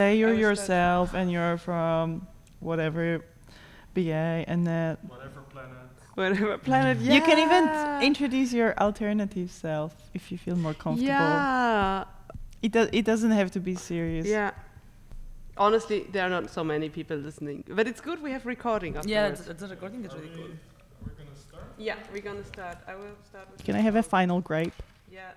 Say you're yourself and you're from whatever BA and that. Whatever planet. Whatever planet. Yeah. You can even introduce your alternative self if you feel more comfortable. Yeah. It, do- it doesn't have to be serious. Yeah. Honestly, there are not so many people listening, but it's good we have recording. Afterwards. Yeah, it's, it's a recording that's really cool. We're gonna start. Yeah, we're gonna start. I will start. Can I have a final gripe? Yeah.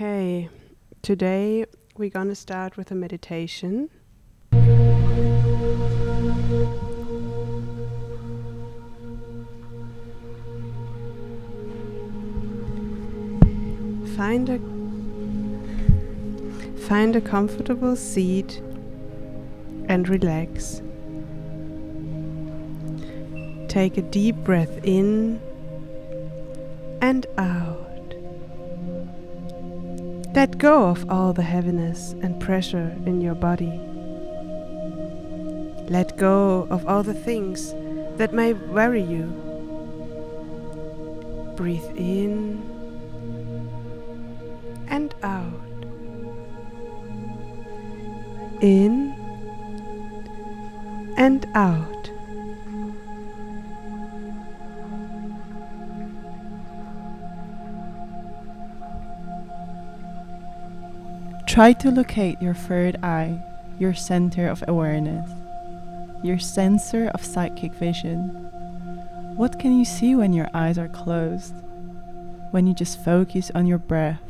Okay, today we're going to start with a meditation. Find a find a comfortable seat and relax. Take a deep breath in and out. Let go of all the heaviness and pressure in your body. Let go of all the things that may worry you. Breathe in and out. In and out. Try to locate your third eye, your center of awareness, your sensor of psychic vision. What can you see when your eyes are closed? When you just focus on your breath.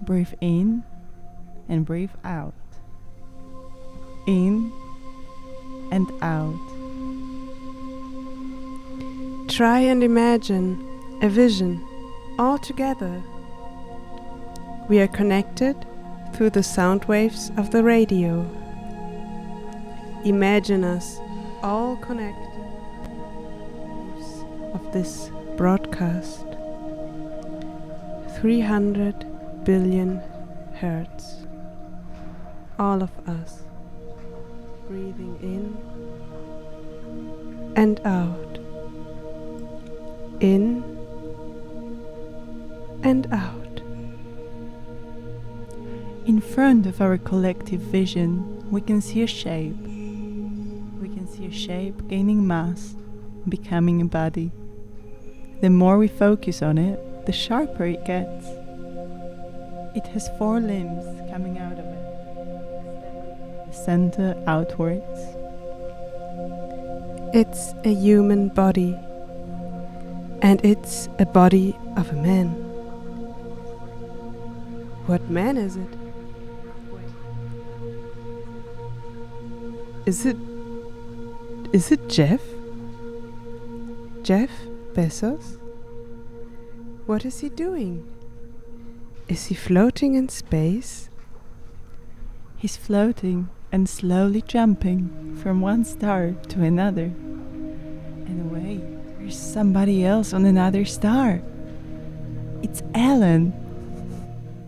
Breathe in and breathe out. In and out. Try and imagine a vision all together. We are connected through the sound waves of the radio. Imagine us all connected of this broadcast. 300 billion hertz. All of us breathing in and out. In and out. In front of our collective vision, we can see a shape. We can see a shape gaining mass, becoming a body. The more we focus on it, the sharper it gets. It has four limbs coming out of it. The center outwards. It's a human body. And it's a body of a man. What man is it? Is it. Is it Jeff? Jeff Bezos? What is he doing? Is he floating in space? He's floating and slowly jumping from one star to another. And wait, there's somebody else on another star. It's Elon.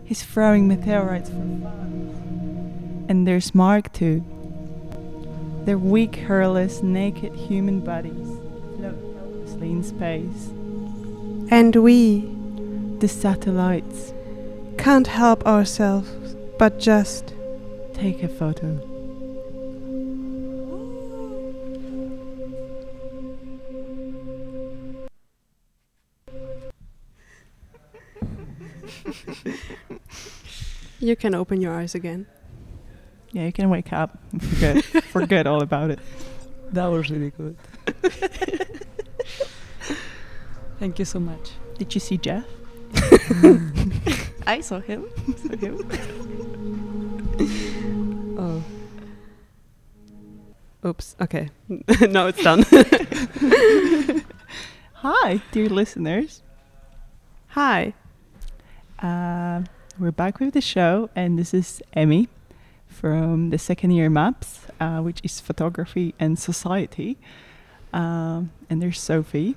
He's throwing meteorites for fun. And there's Mark too. Their weak, hairless, naked human bodies float helplessly in space. And we The satellites can't help ourselves but just. take a photo. You can open your eyes again. Yeah, you can wake up and forget, forget all about it. That was really good. Thank you so much. Did you see Jeff? I saw him. Saw him. Oh. Oops. Okay. now it's done. Hi, dear listeners. Hi. Uh, we're back with the show, and this is Emmy from the second year MAPS, uh, which is photography and society. Um, and there's Sophie.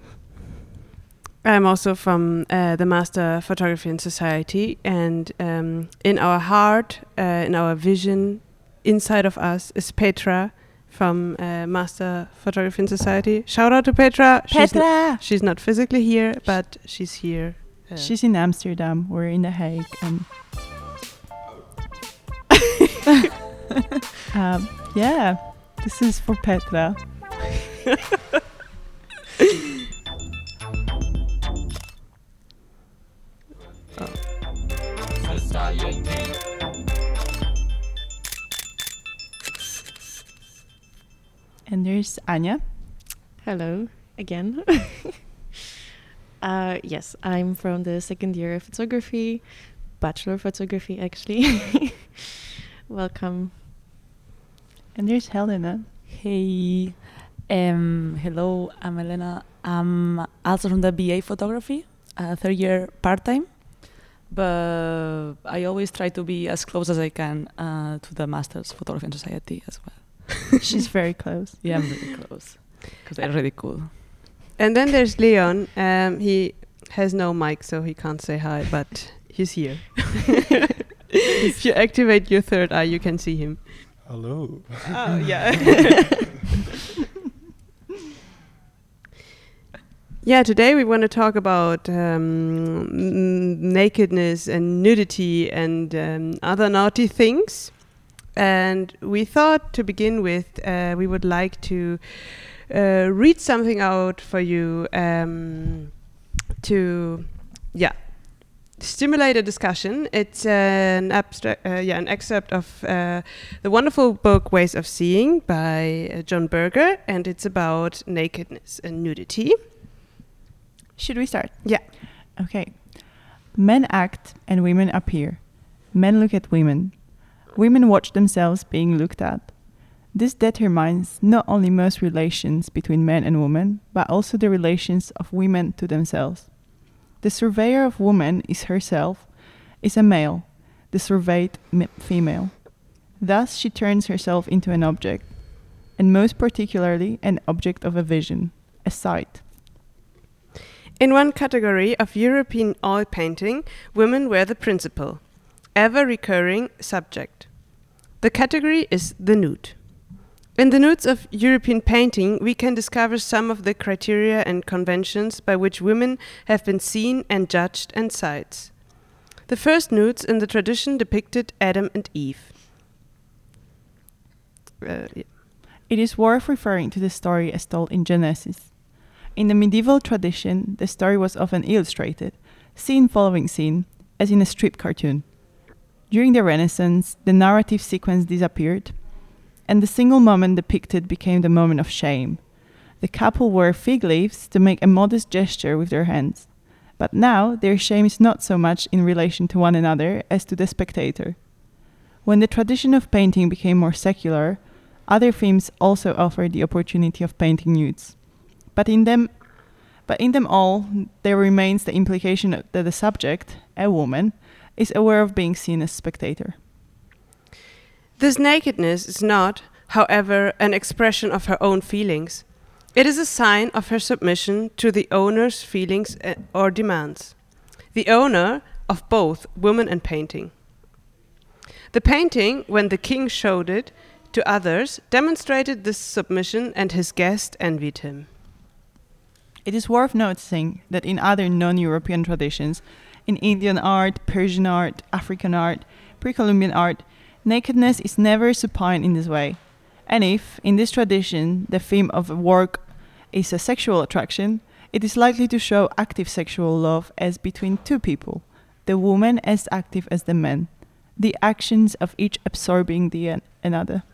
I'm also from uh, the Master Photography and Society, and um, in our heart, uh, in our vision, inside of us is Petra from uh, Master Photography and Society. Shout out to Petra. She's, n- Petra! she's not physically here, but she's here. uh, She's in Amsterdam. We're in The Hague, and um, yeah, this is for Petra. And there's Anya. Hello again. uh, yes, I'm from the second year of photography, bachelor of photography actually. Welcome. And there's Helena. Hey, um, hello, I'm Elena. I'm also from the BA photography, uh, third year part time, but I always try to be as close as I can uh, to the Masters Photography Society as well. She's very close. Yeah, I'm very close because they're really cool. And then there's Leon. Um, he has no mic, so he can't say hi, but he's here. if you activate your third eye, you can see him. Hello. Oh, yeah. yeah, today we want to talk about um, nakedness and nudity and um, other naughty things. And we thought to begin with, uh, we would like to uh, read something out for you um, to, yeah, stimulate a discussion. It's an abstract, uh, yeah, an excerpt of uh, the wonderful book Ways of Seeing by uh, John Berger, and it's about nakedness and nudity. Should we start? Yeah. Okay. Men act and women appear. Men look at women. Women watch themselves being looked at. This determines not only most relations between men and women, but also the relations of women to themselves. The surveyor of woman is herself, is a male, the surveyed female. Thus she turns herself into an object, and most particularly an object of a vision, a sight. In one category of European oil painting, women were the principal, ever recurring subject. The category is the nude. In the nudes of European painting, we can discover some of the criteria and conventions by which women have been seen and judged and sights. The first nudes in the tradition depicted Adam and Eve. Uh, yeah. It is worth referring to the story as told in Genesis. In the medieval tradition, the story was often illustrated, scene following scene, as in a strip cartoon. During the Renaissance, the narrative sequence disappeared, and the single moment depicted became the moment of shame. The couple wore fig leaves to make a modest gesture with their hands. But now their shame is not so much in relation to one another as to the spectator. When the tradition of painting became more secular, other themes also offered the opportunity of painting nudes. But in them but in them all there remains the implication that the subject, a woman, is aware of being seen as spectator. This nakedness is not, however, an expression of her own feelings. It is a sign of her submission to the owner's feelings uh, or demands. The owner of both woman and painting. The painting, when the king showed it to others, demonstrated this submission and his guest envied him. It is worth noticing that in other non European traditions, in Indian art, Persian art, African art, pre Columbian art, nakedness is never supine in this way. And if, in this tradition, the theme of a work is a sexual attraction, it is likely to show active sexual love as between two people, the woman as active as the man, the actions of each absorbing the an- another.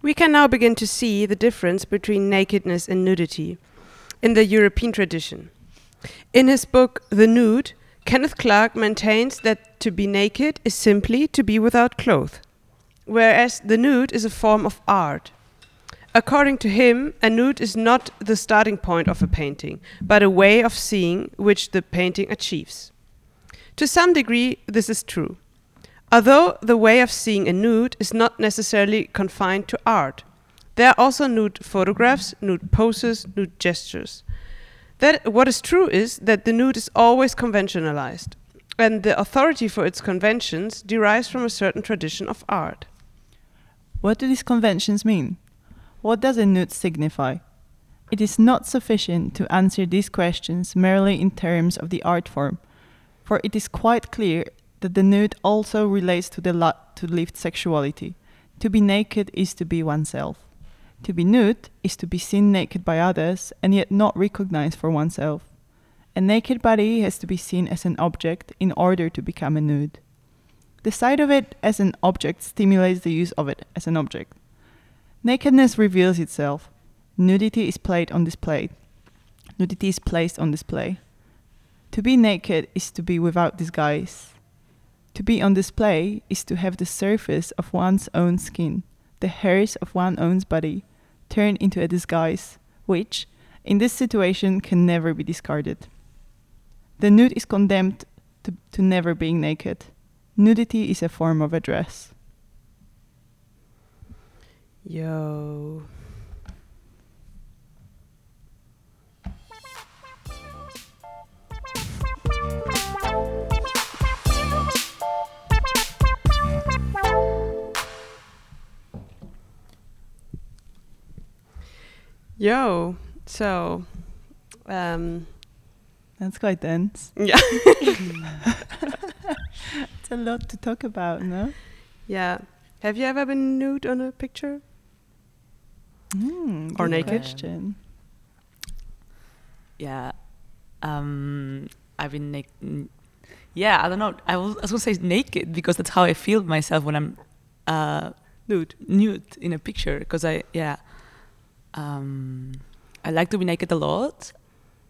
We can now begin to see the difference between nakedness and nudity in the European tradition. In his book The Nude, Kenneth Clark maintains that to be naked is simply to be without clothes, whereas the nude is a form of art. According to him, a nude is not the starting point of a painting, but a way of seeing which the painting achieves. To some degree, this is true. Although the way of seeing a nude is not necessarily confined to art, there are also nude photographs, nude poses, nude gestures. That what is true is that the nude is always conventionalized, and the authority for its conventions derives from a certain tradition of art. What do these conventions mean? What does a nude signify? It is not sufficient to answer these questions merely in terms of the art form, for it is quite clear that the nude also relates to the to lived sexuality. To be naked is to be oneself. To be nude is to be seen naked by others and yet not recognized for oneself. A naked body has to be seen as an object in order to become a nude. The sight of it as an object stimulates the use of it as an object. Nakedness reveals itself. Nudity is played on display. Nudity is placed on display. To be naked is to be without disguise. To be on display is to have the surface of one's own skin, the hairs of one's own body, turned into a disguise, which, in this situation, can never be discarded. The nude is condemned to to, never being naked. Nudity is a form of a dress. Yo. Yo. So, um, That's quite dense. yeah. It's a lot to talk about, no? yeah. Have you ever been nude on a picture? Mm, Or naked? Question. Yeah. Um, I've been naked. Yeah, I don't know. I was, I was gonna say naked because that's how I feel myself when I'm uh, Nude. nude in a picture. Because I, yeah, um, I like to be naked a lot,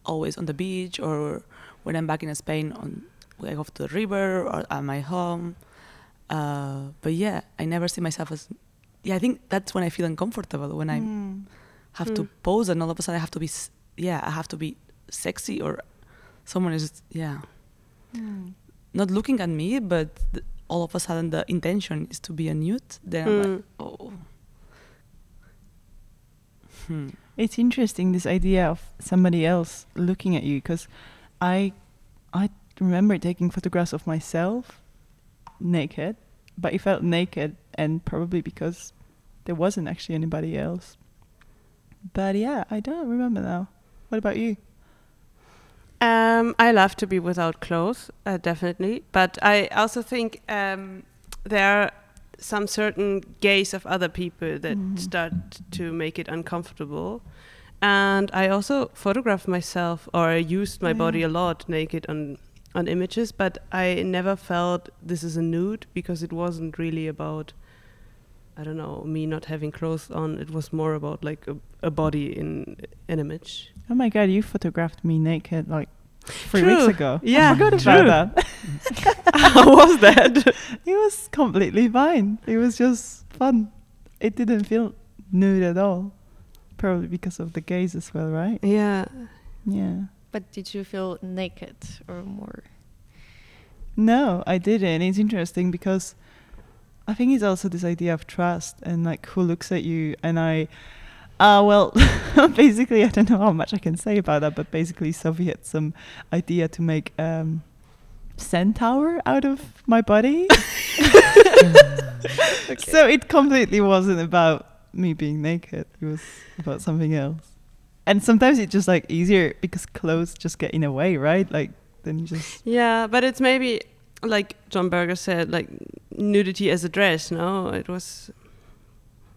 always on the beach or when I'm back in Spain on I go to the river or at my home. Uh, but yeah, I never see myself as. Yeah, I think that's when I feel uncomfortable when I Mm. have to Hmm. pose and all of a sudden I have to be. Yeah, I have to be sexy or someone is yeah Mm. not looking at me, but all of a sudden the intention is to be a nude. Then I'm like, oh. Hmm. It's interesting this idea of somebody else looking at you because I I remember taking photographs of myself naked, but it felt naked and probably because there wasn't actually anybody else. But yeah, I don't remember now. What about you? Um, I love to be without clothes, uh, definitely. But I also think um, there some certain gaze of other people that Mhm. start to make it uncomfortable. And I also photographed myself, or I used my Oh, body a lot naked on on images. But I never felt this is a nude because it wasn't really about. I don't know me not having clothes on. It was more about like a, a body in an image. Oh my god, you photographed me naked like three weeks ago. Yeah, I forgot true. about that. How was that? it was completely fine. It was just fun. It didn't feel nude at all. Probably because of the gaze as well, right? Yeah. Yeah. But did you feel naked or more? No, I didn't. It's interesting because I think it's also this idea of trust and like who looks at you. And I, uh, well, basically, I don't know how much I can say about that, but basically, Sophie had some idea to make um, centaur out of my body. So it completely wasn't about me being naked. It was about something else. And sometimes it's just like easier because clothes just get in a way, right? Like then you just Yeah, but it's maybe like John Berger said, like nudity as a dress. No, it was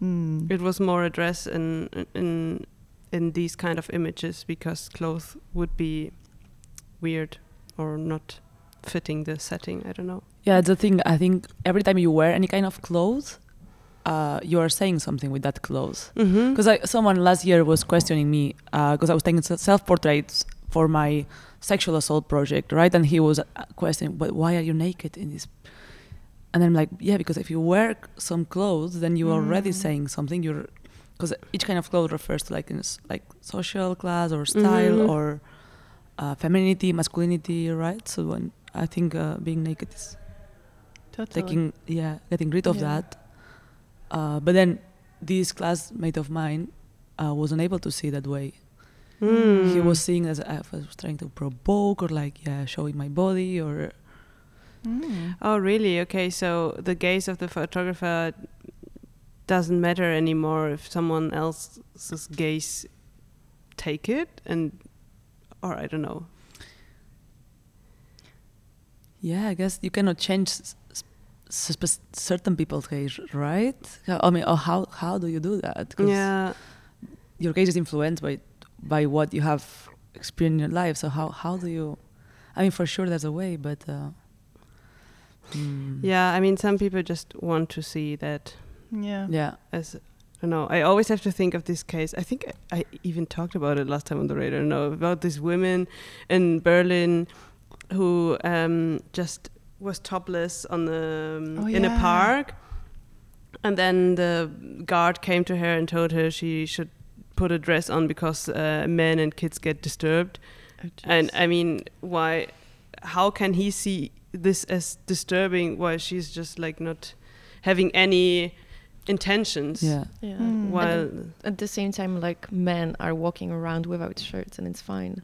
hmm. it was more a dress in in in these kind of images because clothes would be weird or not fitting the setting. I don't know. Yeah, the thing. I think every time you wear any kind of clothes, uh, you are saying something with that clothes. Mm-hmm. Because someone last year was questioning me because I was taking self portraits for my sexual assault project, right? And he was uh, questioning, "But why are you naked in this?" And then I'm like, "Yeah, because if you wear some clothes, then you're already Mm. saying something. You're because each kind of clothes refers to like in like social class or style Mhm. or uh, femininity, masculinity, right? So when I think uh, being naked is totally. taking yeah getting rid of Yeah. that uh, but then this classmate of mine uh, wasn't able to see that way he Mm. was seeing as I was trying to provoke or like yeah showing my body or Mm. Oh, really? Okay, so the gaze of the photographer doesn't matter anymore if someone else's gaze take it and or I don't know. yeah i guess you cannot change s- s- s- certain people's gaze right i mean oh, how how do you do that 'Cause Yeah. your gaze is influenced by by what you have experienced in your life so how how do you i mean for sure there's a way but uh, hmm. Yeah, I mean some people just want to see that Yeah. yeah as I don't know. I always have to think of this case. I think I, I even talked about it last time on the radar. No, about these women in Berlin who um, just was topless on the um, Oh, in a park, and then the guard came to her and told her she should put a dress on because uh, men and kids get disturbed. Oh, And. I mean, why? how can he see this as disturbing while she's just like not having any intentions? Yeah. Yeah. Mm. While At the same time, like men are walking around without shirts, and it's fine.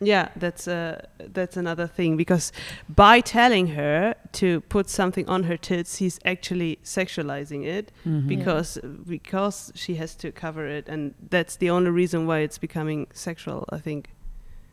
Yeah, that's uh, that's another thing because by telling her to put something on her tits, he's actually sexualizing it Mhm. Bec- because because she has to cover it, and that's the only reason why it's becoming sexual. I think.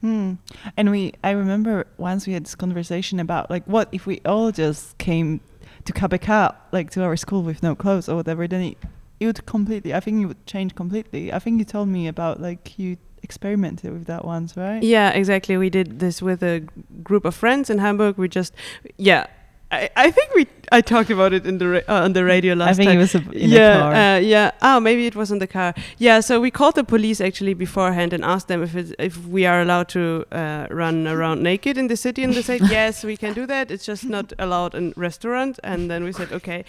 Hmm. And we, I remember once we had this conversation about like, what if we all just came to KABK, like to our school with no clothes or whatever? Then it, it would completely. I think it would change completely. I think you told me about like you experimented with that once, right? Yeah, exactly. We did this with a group of friends in Hamburg. We just, yeah. I, I think we I talked about it in the ra- uh, on the radio last time. I think time. it was a, in yeah, a car. Uh, yeah. Oh, maybe it was in the car. Yeah. So we called the police actually beforehand and asked them if if we are allowed to uh, run around naked in the city, and they said yes, we can do that. It's just not allowed in restaurant. And then we said okay.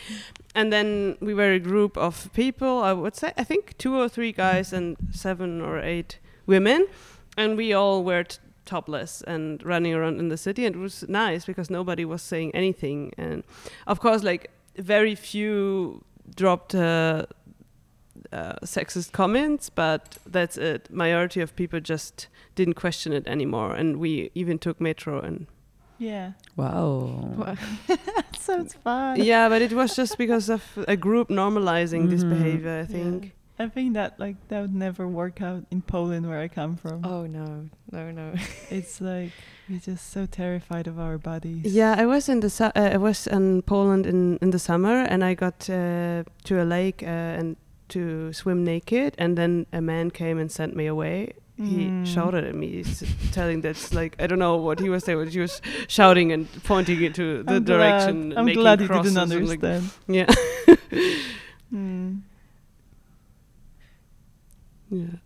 And then we were a group of people. I would say I think two or three guys and seven or eight women, and we all were. T- topless and running around in the city and it was nice because nobody was saying anything and of course like very few dropped uh, uh, sexist comments, but that's it. Majority of people just didn't question it anymore, and we even took metro and yeah. Wow. Wow. so it's fun. yeah, but it was just because of a group normalizing this Mhm. behavior. I think. I think that like that would never work out in Poland where I come from. Oh no, no, no. It's like we're just so terrified of our bodies. Yeah, I was in the su- uh, I was in Poland in in the summer, and I got uh, to a lake uh, and to swim naked, and then a man came and sent me away. He Mm. shouted at me, s- telling that's like I don't know what he was saying. but He was shouting and pointing into the I'm direction. Glad. and I'm making glad you crosses didn't and, like- understand. yeah, Hmm. Yeah.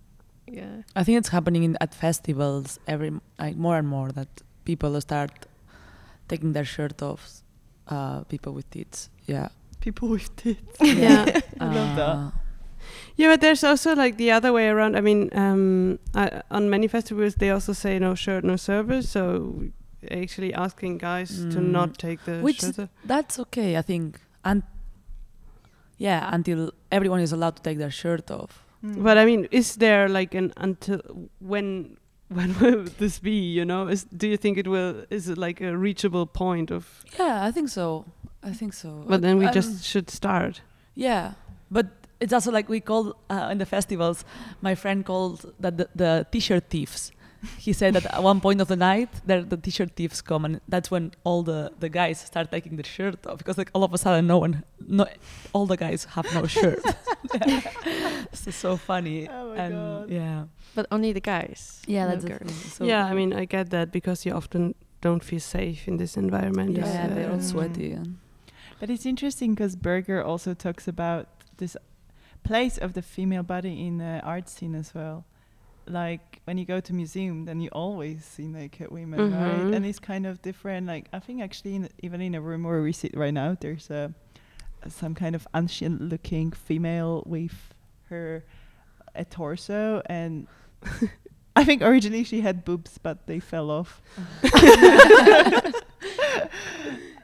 Yeah. I think it's happening in, at festivals every like more and more that people start taking their shirt off. Uh, people with tits. Yeah. People with tits. Yeah. I love that. Uh, Yeah, but there's also like the other way around. I mean, um, I, on many festivals they also say no shirt, no service. So actually asking guys to Mm. not take the Which shirt off. That's okay, I think. And yeah, until everyone is allowed to take their shirt off. Hmm. But I mean, is there like an until when when will this be? You know, is do you think it will? Is it like a reachable point of? Yeah, I think so. I think so. But then we Um, just should start. Yeah, but it's also like we call uh, in the festivals. My friend called that the, the t-shirt thieves. He said that at one point of the night, there the t-shirt thieves come, and that's when all the, the guys start taking their shirt off because like all of a sudden, no one, no, all the guys have no shirt. this is so funny. Oh my and God. yeah, But only the guys. yeah, that's the girls. So yeah, I mean, I get that because you often don't feel safe in this environment. yeah, It's, they're all uh, sweaty. And But it's interesting because Berger also talks about this place of the female body in the art scene as well. Like when you go to museum, then you always see naked women, Mhm. right? And it's kind of different. Like I think actually, in, even in a room where we sit right now, there's a some kind of ancient-looking female with her a torso, and I think originally she had boobs, but they fell off.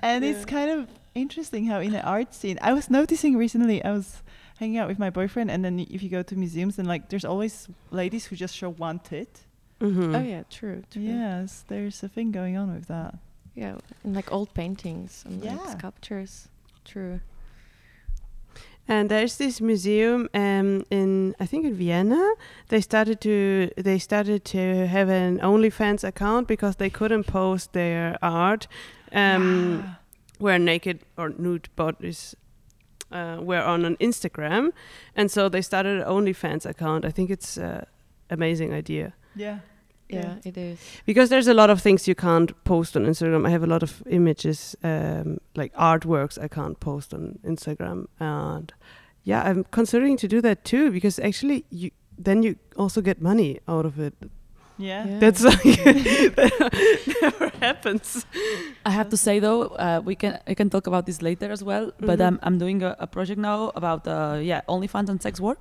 and it's kind of interesting how in the art scene i was noticing recently i was hanging out with my boyfriend and then if you go to museums then like there's always ladies who just show one tit mhm. Oh yeah, true. true. yes there's a thing going on with that Yeah, and like old paintings and like sculptures. True. And there's this museum um, in I think in Vienna. They started to they started to have an OnlyFans account because they couldn't post their art um, where naked or nude bodies uh, were on an Instagram, and so they started an OnlyFans account. I think it's an amazing idea yeah Yeah, it is. because there's a lot of things you can't post on Instagram. I have a lot of images, um, like artworks, I can't post on Instagram, and yeah, I'm considering to do that too because actually, you then you also get money out of it. Yeah, Yeah. That's like that never happens. I have to say though, uh, we can I can talk about this later as well. But Mhm. um, I'm doing a, a project now about uh, yeah OnlyFans and sex work,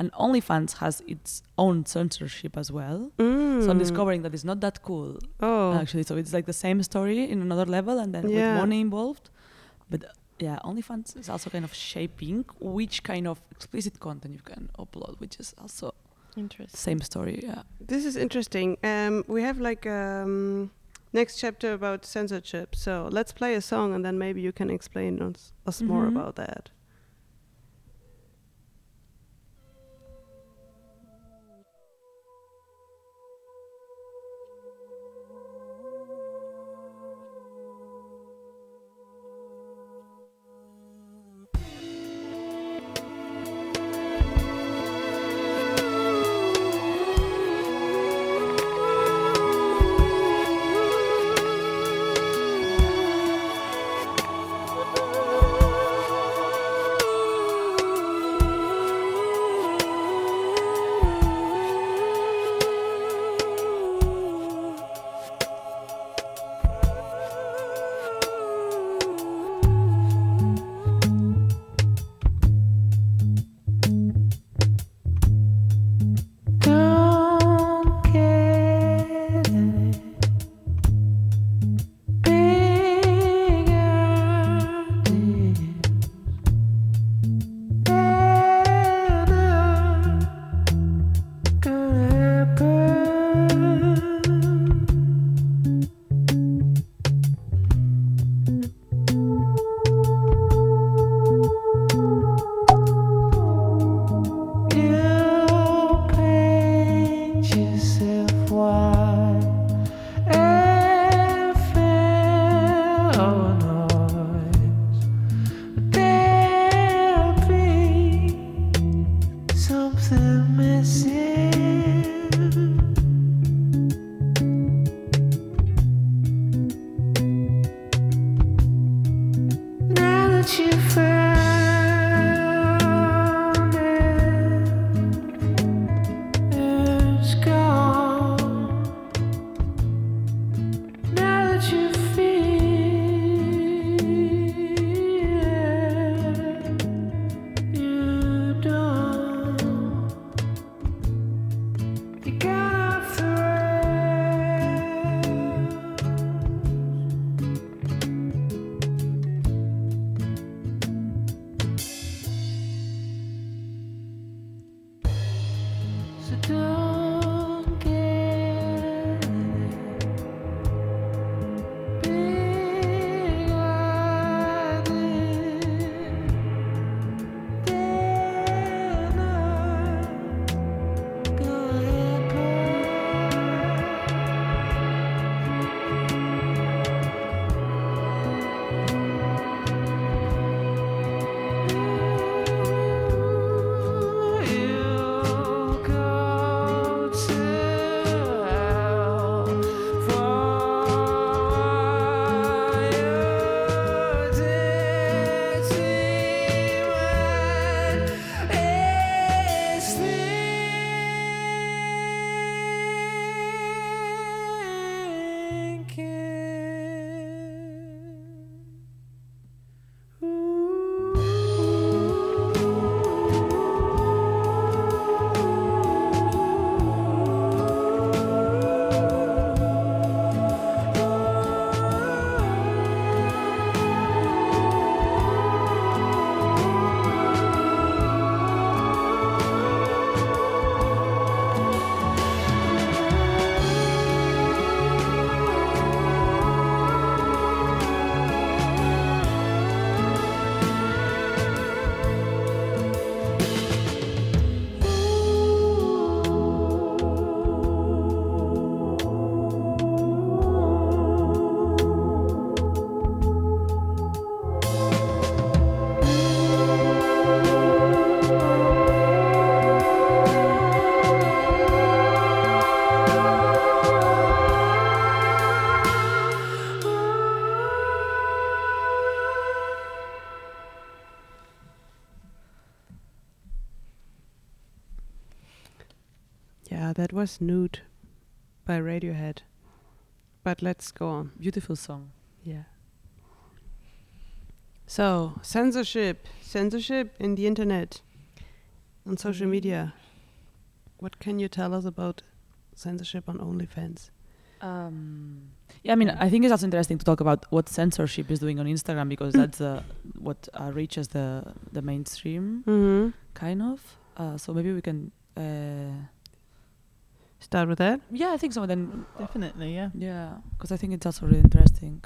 And OnlyFans has its own censorship as well. Mm. So I'm discovering that it's not that cool Oh, actually. So it's like the same story in another level and then Yeah. with money involved. But yeah, OnlyFans is also kind of shaping which kind of explicit content you can upload, which is also Interesting. same story. Yeah. this is interesting. Um, we have like um, next chapter about censorship. So let's play a song, and then maybe you can explain us, us more Mhm. about that. That was Nude by Radiohead. But let's go on. Beautiful song. Yeah. So, censorship, censorship in the internet. on social media. What can you tell us about censorship on OnlyFans? Um, yeah, I mean, I think it's also interesting to talk about what censorship is doing on Instagram because that's uh, what uh, reaches the the mainstream, Mm-hmm. kind of. Uh, so maybe we can. Start with that. yeah, I think so. Then Definitely, yeah. yeah, because I think it's also really interesting.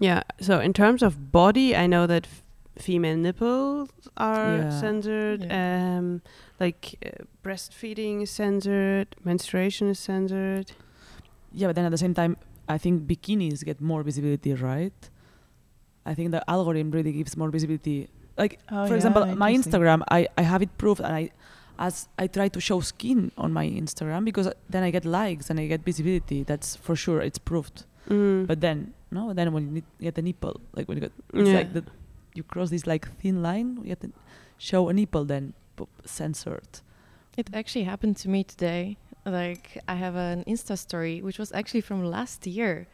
Yeah. So in terms of body, I know that f- female nipples are Yeah. censored. Um, like uh, breastfeeding is censored. Menstruation is censored. Yeah, but then at the same time, I think bikinis get more visibility, right? I think the algorithm really gives more visibility. Like, Oh, for yeah, example, my. Instagram, I, I have it proved, and I, as I try to show skin on my Instagram because then I get likes and I get visibility. That's for sure. It's proved. Mm. But then, no, then when you get the nipple, like when you get, it's Yeah. like the, you cross this like thin line, you have to show a nipple, then p- censored. It actually happened to me today. Like I have an Insta story which was actually from last year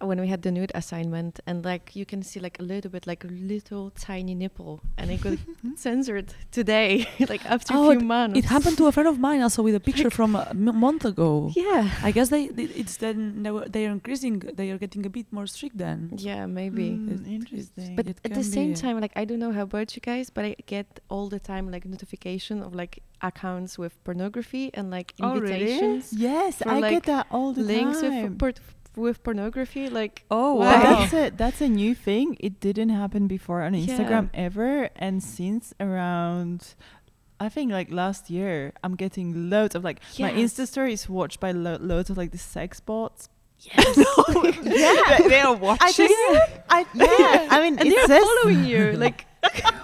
when we had the nude assignment and like you can see like a little bit like a little tiny nipple and it got censored today like after Oh, a few months. It happened to a friend of mine also with a picture from a m- month ago. Yeah. I guess they, they it's then they, were, they are increasing. They are getting a bit more strict then. Yeah, maybe. Mm, interesting. But at the same be. time, like I don't know how about you guys, but I get all the time like notification of like accounts with pornography and like Oh, really? invitations, yes, I like, get that all the links time. with por- with pornography. Like oh wow. that's a that's a new thing. It didn't happen before on Instagram ever, and since around, I think like last year, I'm getting loads of like my Yes. Insta story is watched by lo- loads of like the sex bots. yes, yeah, they are watching. I just, I yeah, I mean, and it they're says following you. Like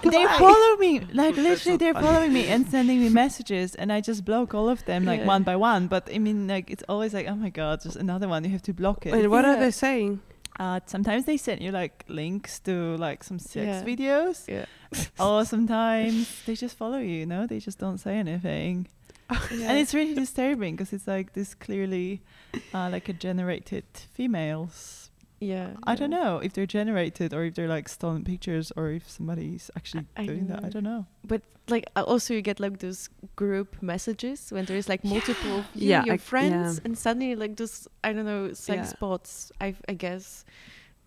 they follow me like literally they're following me and sending me messages and i just block all of them like Yeah. one by one. But i mean like it's always like oh my god just another one you have to block it. Wait, what are they saying? uh, sometimes they send you like links to like some sex Yeah. videos. Yeah, or sometimes they just follow you you know? They just don't say anything. Yeah. and it's really disturbing because it's like this clearly uh, like a generated females yeah. I don't know if they're generated or if they're like stolen pictures or if somebody's actually I doing don't that. I don't know. But like uh, also you get like those group messages when there's like multiple of you, Yeah, your I- friends, yeah. and suddenly like those I don't know sex Yeah. bots. I I guess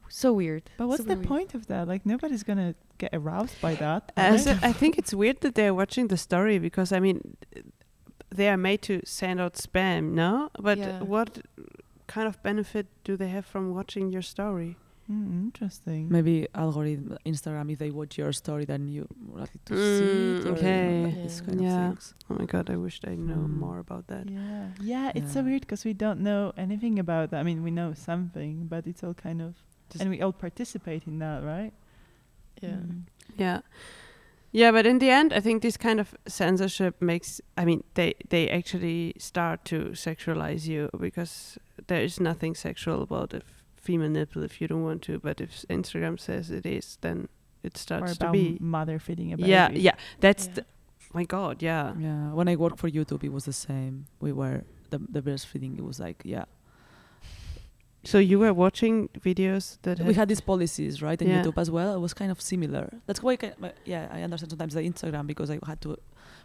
so weird. But what's Super the weird. point of that? Like nobody's gonna get aroused by that. Uh, right? so I think it's weird that they're watching the story because I mean, they are made to send out spam, no? But Yeah. what kind of benefit do they have from watching your story? Mm, interesting. Maybe algorithm Instagram. If they watch your story, then you more likely to see Mm, it. or, okay. like this kind Yeah. of things. Oh my god, I wished I know Mm. more about that. Yeah, yeah. It's so weird because we don't know anything about that. I mean, we know something, but it's all kind of, Just- and we all participate in that, right? Yeah. Mm. Yeah. Yeah, but in the end, I think this kind of censorship makes. I mean, they they actually start to sexualize you because there is nothing sexual about a f- female nipple if you don't want to. But if Instagram says it is, then it Or starts to about be. mother feeding a baby. Yeah, yeah. That's Yeah. the. My God, yeah. Yeah. When I worked for YouTube, it was the same. We were the the breastfeeding. It was like yeah. So you were watching videos that we had these policies right in Yeah. YouTube as well. It was kind of similar. That's why, I can, but yeah, I understand sometimes the Instagram because I had to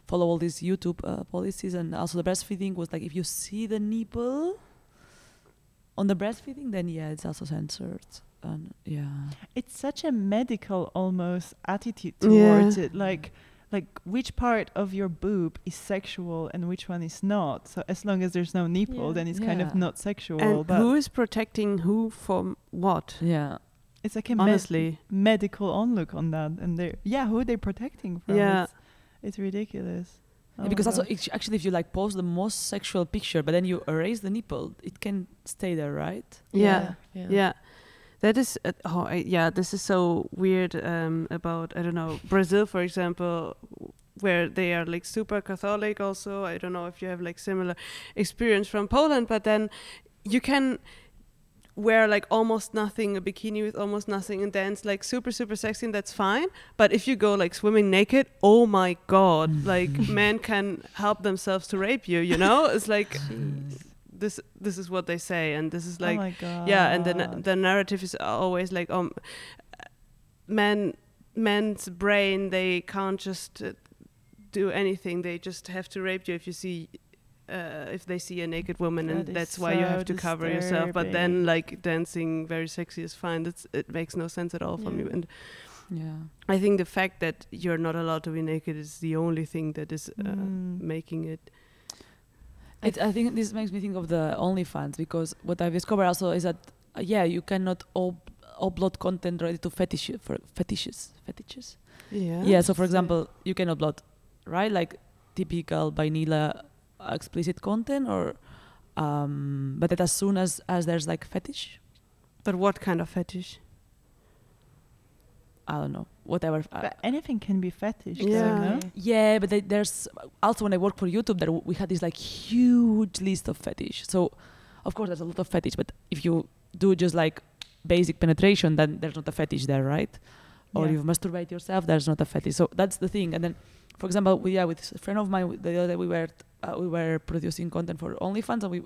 follow all these YouTube uh, policies, and also the breastfeeding was like if you see the nipple on the breastfeeding, then yeah, it's also censored. And yeah, It's such a medical almost attitude Yeah. towards it. Like, like which part of your boob is sexual and which one is not. So as long as there's no nipple, Yeah. then it's kind of not sexual. And but who is protecting who from what? yeah. it's like a med- medical onlook on that, and they yeah, who are they protecting from? Yeah. It's, it's ridiculous. Yeah, Oh because my also it's actually if you like post the most sexual picture, but then you erase the nipple, it can stay there, right? Yeah. yeah. Yeah. That is, uh, oh, I, yeah, this is so weird um, about, I don't know, Brazil, for example, where they are like super Catholic also. I don't know if you have like similar experience from Poland, but then you can wear like almost nothing, a bikini with almost nothing, and dance like super, super sexy, and that's fine. But if you go like swimming naked, oh my God, like men can help themselves to rape you, you know? It's like, this this is what they say, and this is like, oh yeah and the na- the narrative is always like um men men's brain they can't just uh, do anything. They just have to rape you if you see. Uh, if they see a naked woman, and That is that's why you have to cover yourself. But then, like dancing very sexy is fine. That's it makes no sense at all from Yeah. you. And Yeah. I think the fact that you're not allowed to be naked is the only thing that is uh, Mm. making it. It, I think this makes me think of the OnlyFans because what I've discovered also is that uh, yeah, you cannot up- upload content related to fetish for fetishes, fetishes. Yeah. Yeah. So for example, you can upload, right, like typical vanilla explicit content, or um, but that as soon as as there's like fetish, But what kind of fetish? I don't know, whatever. uh, But anything can be fetish. though, Yeah. no? Yeah, but they, there's also when I worked for YouTube, there w- we had this like huge list of fetish. So, of course, there's a lot of fetish. But if you do just like basic penetration, then there's not a fetish there, right? Or Yeah. you masturbate yourself, there's not a fetish. So that's the thing. And then, for example, we, yeah, with a friend of mine, the other day we were uh, we were producing content for OnlyFans, and we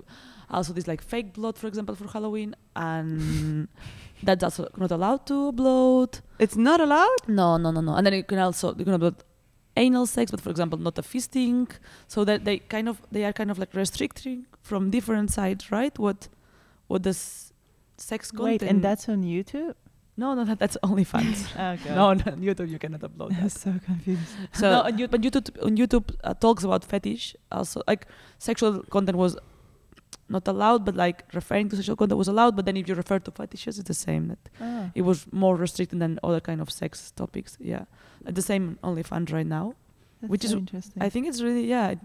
also this like fake blood, for example, for Halloween, and that's also not allowed to upload. It's not allowed. No, no, no, no. And then you can also you can upload anal sex, but for example, not a fisting. So that they kind of they are kind of like restricting from different sides, right? What what does sex content? Wait, and that's on YouTube? No, no, that, that's OnlyFans. Oh, God. no, no, on YouTube you cannot upload I'm that. so confused. So no, on, You- but YouTube on YouTube uh, talks about fetish also. Like sexual content was not allowed, but like referring to sexual content was allowed. But then if you refer to fetishes, it's the same. That Oh. it was more restricted than other kind of sex topics. Yeah, Uh, the same OnlyFans right now. That's which so is- interesting. I think it's really yeah. It,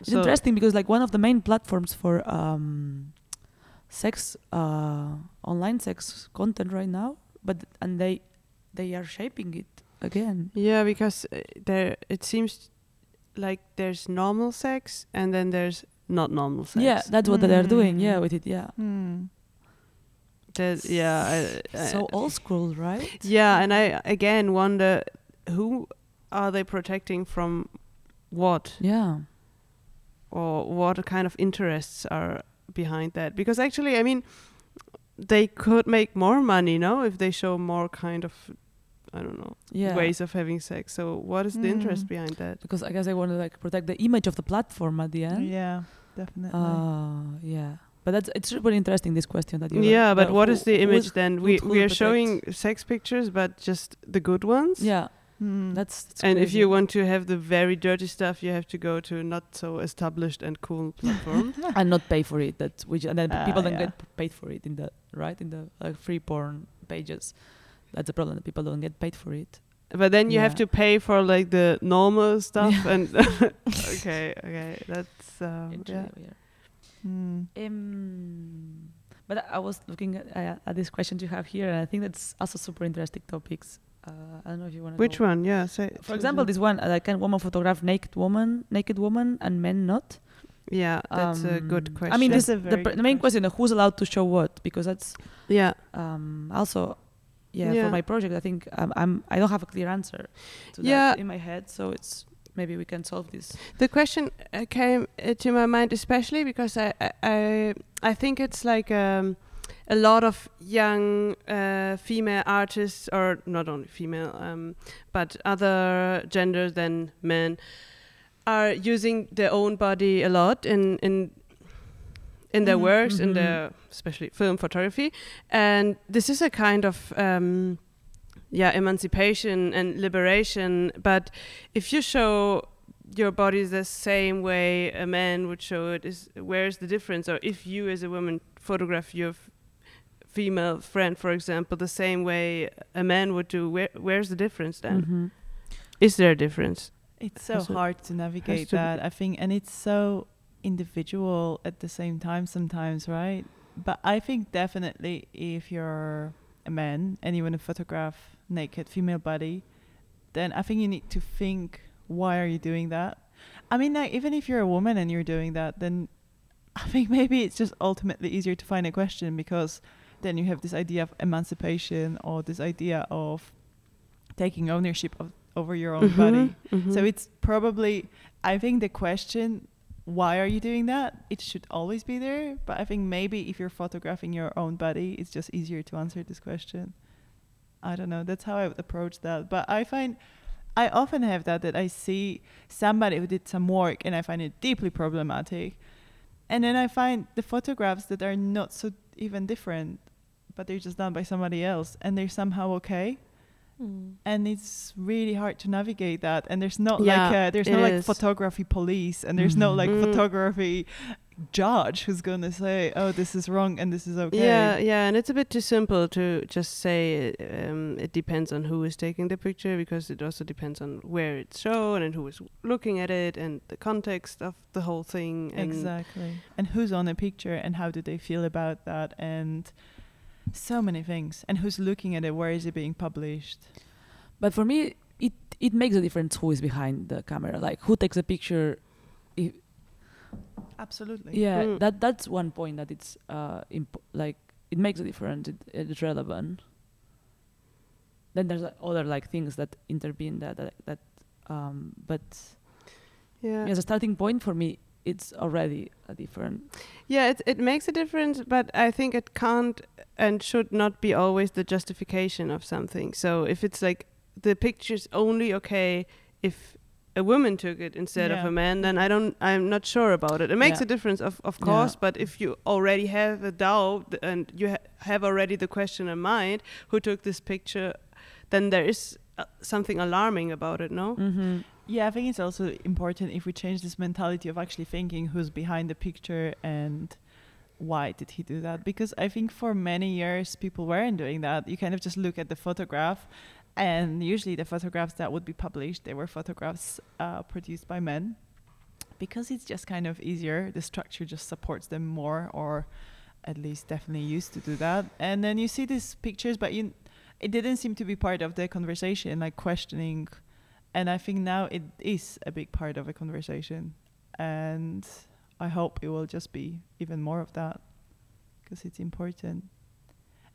it's So- interesting because like one of the main platforms for um, sex uh, online sex content right now, but and they they are shaping it again. Yeah, because uh, there it seems like there's normal sex and then there's not normal sex. Yeah, that's what they are doing. Yeah, Mm. with it. Yeah, Hmm. That, yeah. I, I, so old school, right? yeah, and I again wonder who are they protecting from what Yeah, or what kind of interests are behind that? Because actually, I mean, they could make more money, no, if they show more kind of I don't know yeah. ways of having sex. So what is the interest Mm. behind that? Because I guess they want to like protect the image of the platform at the end. Yeah, definitely. Uh, yeah. But that's it's really interesting this question that you Yeah, but uh, what who- is the image then? We we are protect? showing sex pictures, but just the good ones. Yeah, Hmm. that's, that's And if you want to have the very dirty stuff, you have to go to not so established and cool platform. and not pay for it. That which and then Ah, people don't yeah. get paid for it in the right in the like free porn pages. That's the problem. That people don't get paid for it. but then you have to pay for like the normal stuff and okay, okay, that's um, yeah. Hmm. Um, but I- was looking at, uh, at these questions you have here, and I think that's also super interesting topics. Uh, I don't know if you want to. Which one? Yeah. Say, For example, this one, uh, like can woman photograph naked woman, naked woman, and men not? Yeah, that's a good Um, question. I mean, this, the, pr- the main question: is who's allowed to show what? Because that's yeah. um, also, yeah, Yeah. for my project. I think um, I'm I don't have a clear answer to Yeah. that in my head, so it's maybe we can solve this. The question uh, came uh, to my mind especially because I I I, I think it's like um, a lot of young uh, female artists, or not only female, um, but other genders than men, are using their own body a lot in in in their Mhm, works, in mhm. their especially film photography, and this is a kind of um, yeah emancipation and liberation. But if you show your body the same way a man would show it, is where's the difference? Or if you as a woman photograph your female friend, for example, the same way a man would do, where where's the difference then? Mhm. Is there a difference? It's so Has to- hard to navigate to that, I think, and it's so individual at the same time sometimes, right? But I think definitely if you're a man and you want to photograph naked female body, then I think you need to think why are you doing that? I mean, like even if you're a woman and you're doing that, then I think maybe it's just ultimately easier to find a question because then you have this idea of emancipation or this idea of taking ownership of over your own body. Mhm, So it's probably, I think the question, why are you doing that? It should always be there. But I think maybe if you're photographing your own body, it's just easier to answer this question. I don't know. That's how I would approach that. But I find, I often have that that I see somebody who did some work and I find it deeply problematic. And then I find the photographs that are not so even different, but they're just done by somebody else and they're somehow okay. Mm. And it's really hard to navigate that. And there's not Yeah, like a, there's no like is. photography police and there's no Mhm. like Mm. photography judge who's gonna say, oh, this is wrong and this is okay. Yeah, yeah, and it's a bit too simple to just say um, it depends on who is taking the picture because it also depends on where it's shown and who is looking at it and the context of the whole thing. And Exactly. And who's on the picture and how do they feel about that and so many things. And who's looking at it, where is it being published? But for me, it it makes a difference who is behind the camera, like who takes a picture. If, Absolutely. yeah, Mm. that that's one point that it's uh imp- like it makes a difference. It, it's relevant. Then there's like, other like things that intervene that that, that um but yeah, as a starting point for me, it's already a different. Yeah, it it makes a difference, but I think it can't and should not be always the justification of something. So if it's like the picture's only okay if a woman took it instead of a man, then I don't I'm not sure about it. It makes Yeah. a difference of of Yeah. course, but if you already have a doubt and you ha- have already the question in mind who took this picture, then there is uh, something alarming about it, no? Mm-hmm. Yeah, I think it's also important if we change this mentality of actually thinking who's behind the picture and why did he do that? Because I think for many years people weren't doing that. You kind of just look at the photograph, and usually the photographs that would be published, they were photographs uh, produced by men, because it's just kind of easier. The structure just supports them more, or at least definitely used to do that. And then you see these pictures, but you, it didn't seem to be part of the conversation, like questioning and I think now it is a big part of a conversation, and I hope it will just be even more of that because it's important.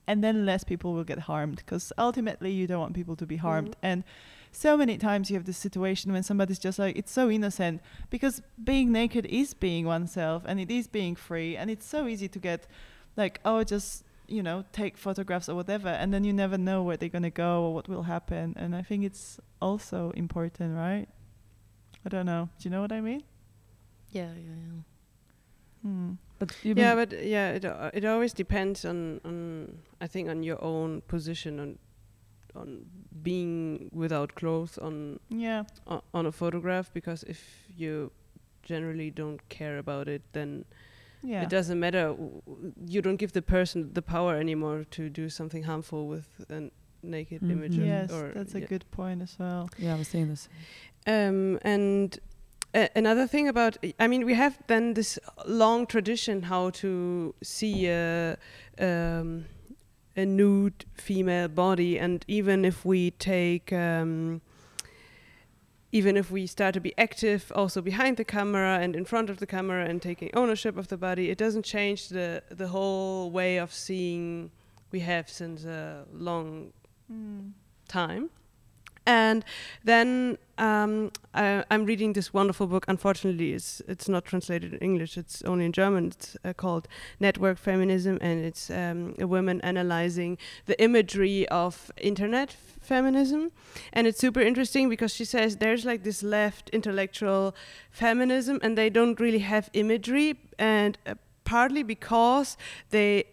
And then less people will get harmed because ultimately you don't want people to be mm-hmm. harmed. And so many times you have this situation when somebody's just like, it's so innocent because being naked is being oneself and it is being free. And it's so easy to get like, oh, just, you know, take photographs or whatever. And then you never know where they're going to go or what will happen. And I think it's also important, right? I don't know. Do you know what I mean? Yeah, yeah, yeah. Hmm. But yeah, but yeah, it uh, it always depends on on I think on your own position on on being without clothes on Yeah. o- on a photograph because if you generally don't care about it, then Yeah. it doesn't matter. w- w- You don't give the person the power anymore to do something harmful with a naked Mhm. image. Yes, or that's a yeah. good point as well. yeah, I was saying this. Um, and uh, another thing about, I mean, we have then this long tradition how to see a, um, a nude female body, and even if we take, um, even if we start to be active also behind the camera and in front of the camera and taking ownership of the body, it doesn't change the the whole way of seeing we have since a long hmm. time. And then um, I, I'm reading this wonderful book. Unfortunately, it's it's not translated in English. It's only in German. It's uh, called Network Feminism, and it's um, a woman analyzing the imagery of internet feminism. And it's super interesting because she says there's like this left intellectual feminism, and they don't really have imagery, and uh, partly because they.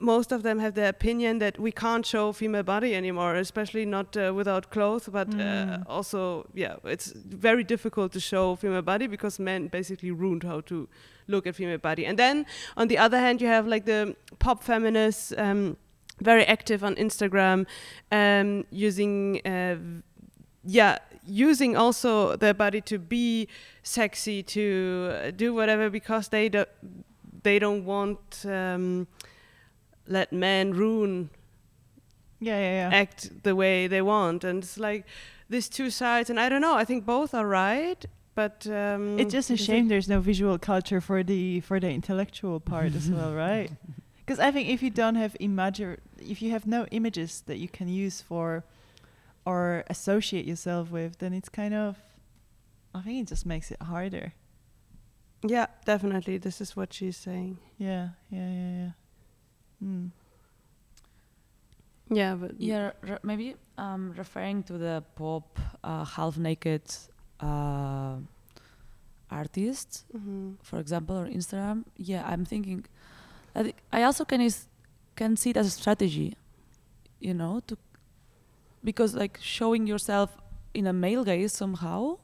Uh, most of them have the opinion that we can't show female body anymore, especially not uh, without clothes. But uh, Mm. also, yeah, it's very difficult to show female body because men basically ruined how to look at female body. And then on the other hand, you have like the pop feminists, um, very active on Instagram, um, using. Uh, yeah, using also their body to be sexy, to uh, do whatever because they don't they don't want um, let men ruin Yeah, yeah, yeah. act the way they want, and it's like these two sides. And I don't know. I think both are right, but um, it's just a what do you shame there's no visual culture for the for the intellectual part as well, right? Because I think if you don't have imagine, if you have no images that you can use for or associate yourself with, then it's kind of, I think it just makes it harder. Yeah, definitely. This is what she's saying. Yeah, yeah, yeah, yeah. Hmm. Yeah, but Yeah, re- maybe um, referring to the pop uh, half naked uh, artists, Mm-hmm. for example, on Instagram, yeah, I'm thinking that it- I also can is can see it as a strategy, you know, to because like showing yourself in a male gaze somehow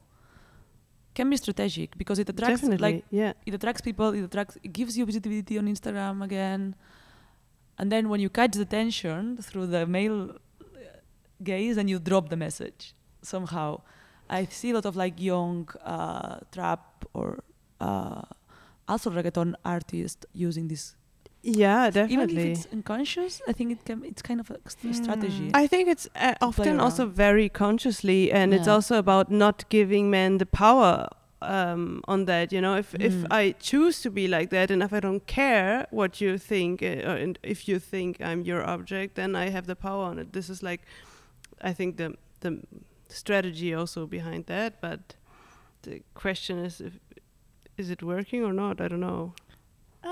can be strategic because it attracts Definitely, like yeah. it attracts people it attracts it gives you visibility on instagram again and then when you catch the tension through the male uh, gaze and you drop the message somehow. I see a lot of like young uh, trap or uh, also reggaeton artists using this. Yeah, definitely even if it's unconscious i think it can it's kind of a st- strategy. I think it's uh, often also very consciously, and it's also about not giving men the power um, on that. You know, if if Mm. I choose to be like that, and if I don't care what you think, uh, or and if you think I'm your object, then I have the power on it. This is like, I think the the strategy also behind that. But the question is, if is it working or not? I don't know.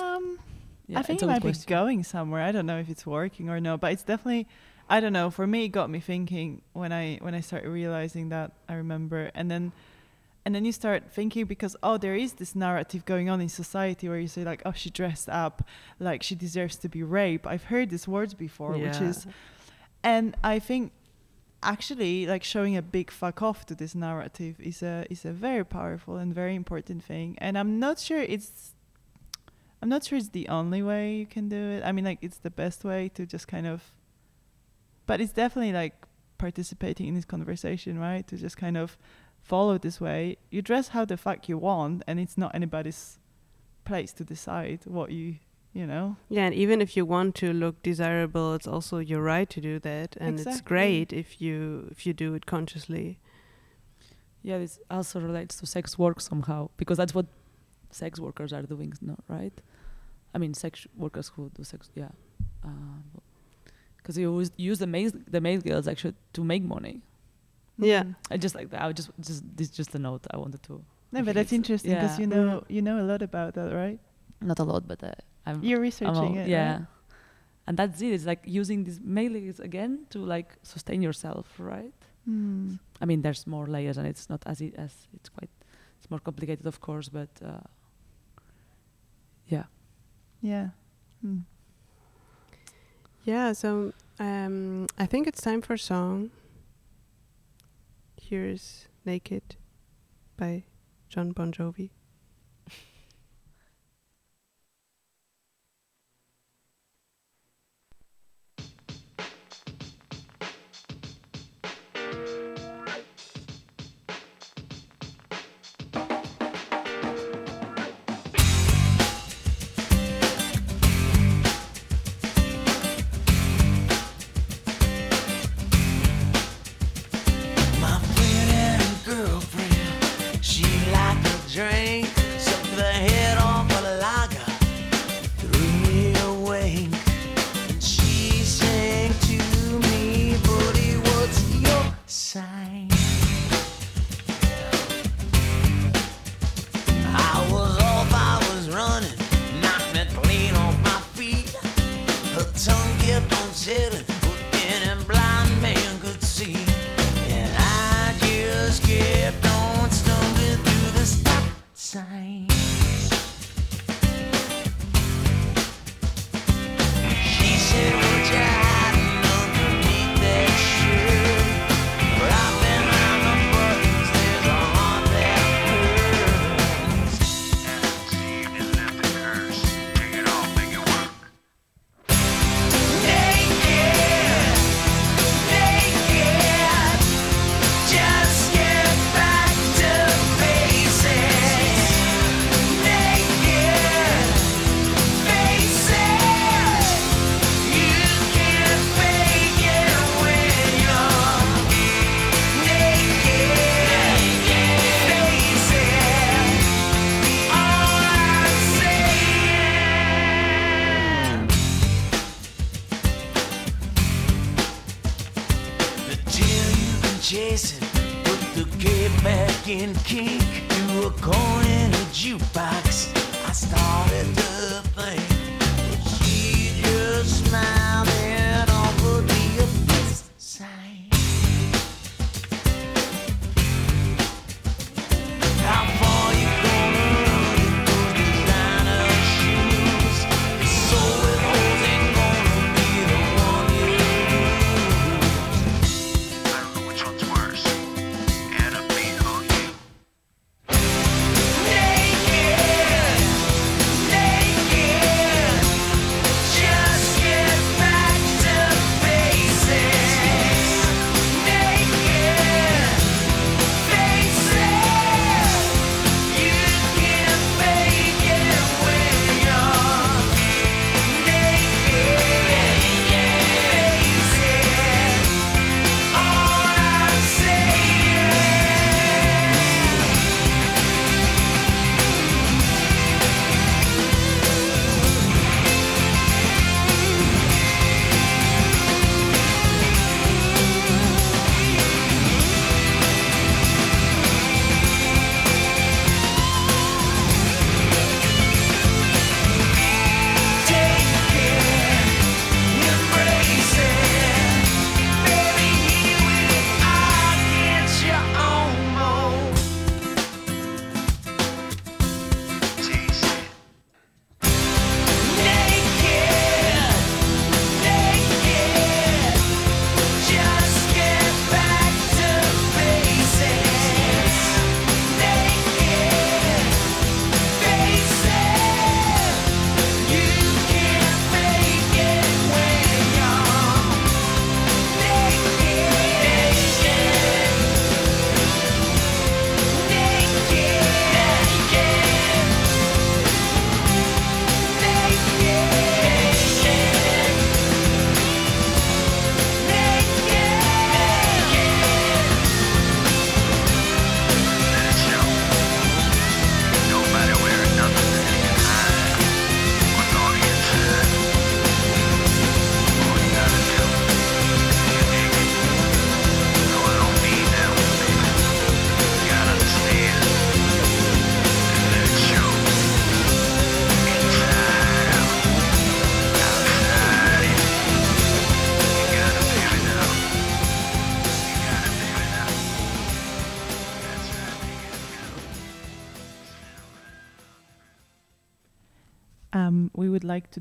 Um, yeah, I think it a good might be going somewhere. I don't know if it's working or no, but it's definitely. I don't know. For me, it got me thinking when I when I started realizing that. I remember, and then, and then you start thinking because oh, there is this narrative going on in society where you say like, oh, she dressed up like she deserves to be raped. I've heard these words before, which is, and I think actually like showing a big fuck off to this narrative is a is a very powerful and very important thing. And I'm not sure it's I'm not sure it's the only way you can do it. I mean, like it's the best way to just kind of, but it's definitely like participating in this conversation, right? To just kind of follow this way. You dress how the fuck you want, and it's not anybody's place to decide what you, you know. Yeah, and even if you want to look desirable, it's also your right to do that, and it's great if you if you do it consciously. Yeah, this also relates to sex work somehow because that's what sex workers are doing, no, right? I mean, sex workers who do sex, yeah. Uh, because you use the male the male girls actually to make money. Yeah. Mm. I just like that. I would just just this is just a note I wanted to. No, but that's interesting because yeah. you know you know a lot about that, right? Not a lot, but uh, I'm. You're I'm researching all- it, yeah. right? And that's it. It's like using these male gaze again to like sustain yourself, right? Hmm. I mean, there's more layers, and it's not as e- as it's quite it's more complicated, of course, but uh, yeah. Yeah. Hmm. Yeah, so um, I think it's time for a song. Here's Naked by Jon Bon Jovi.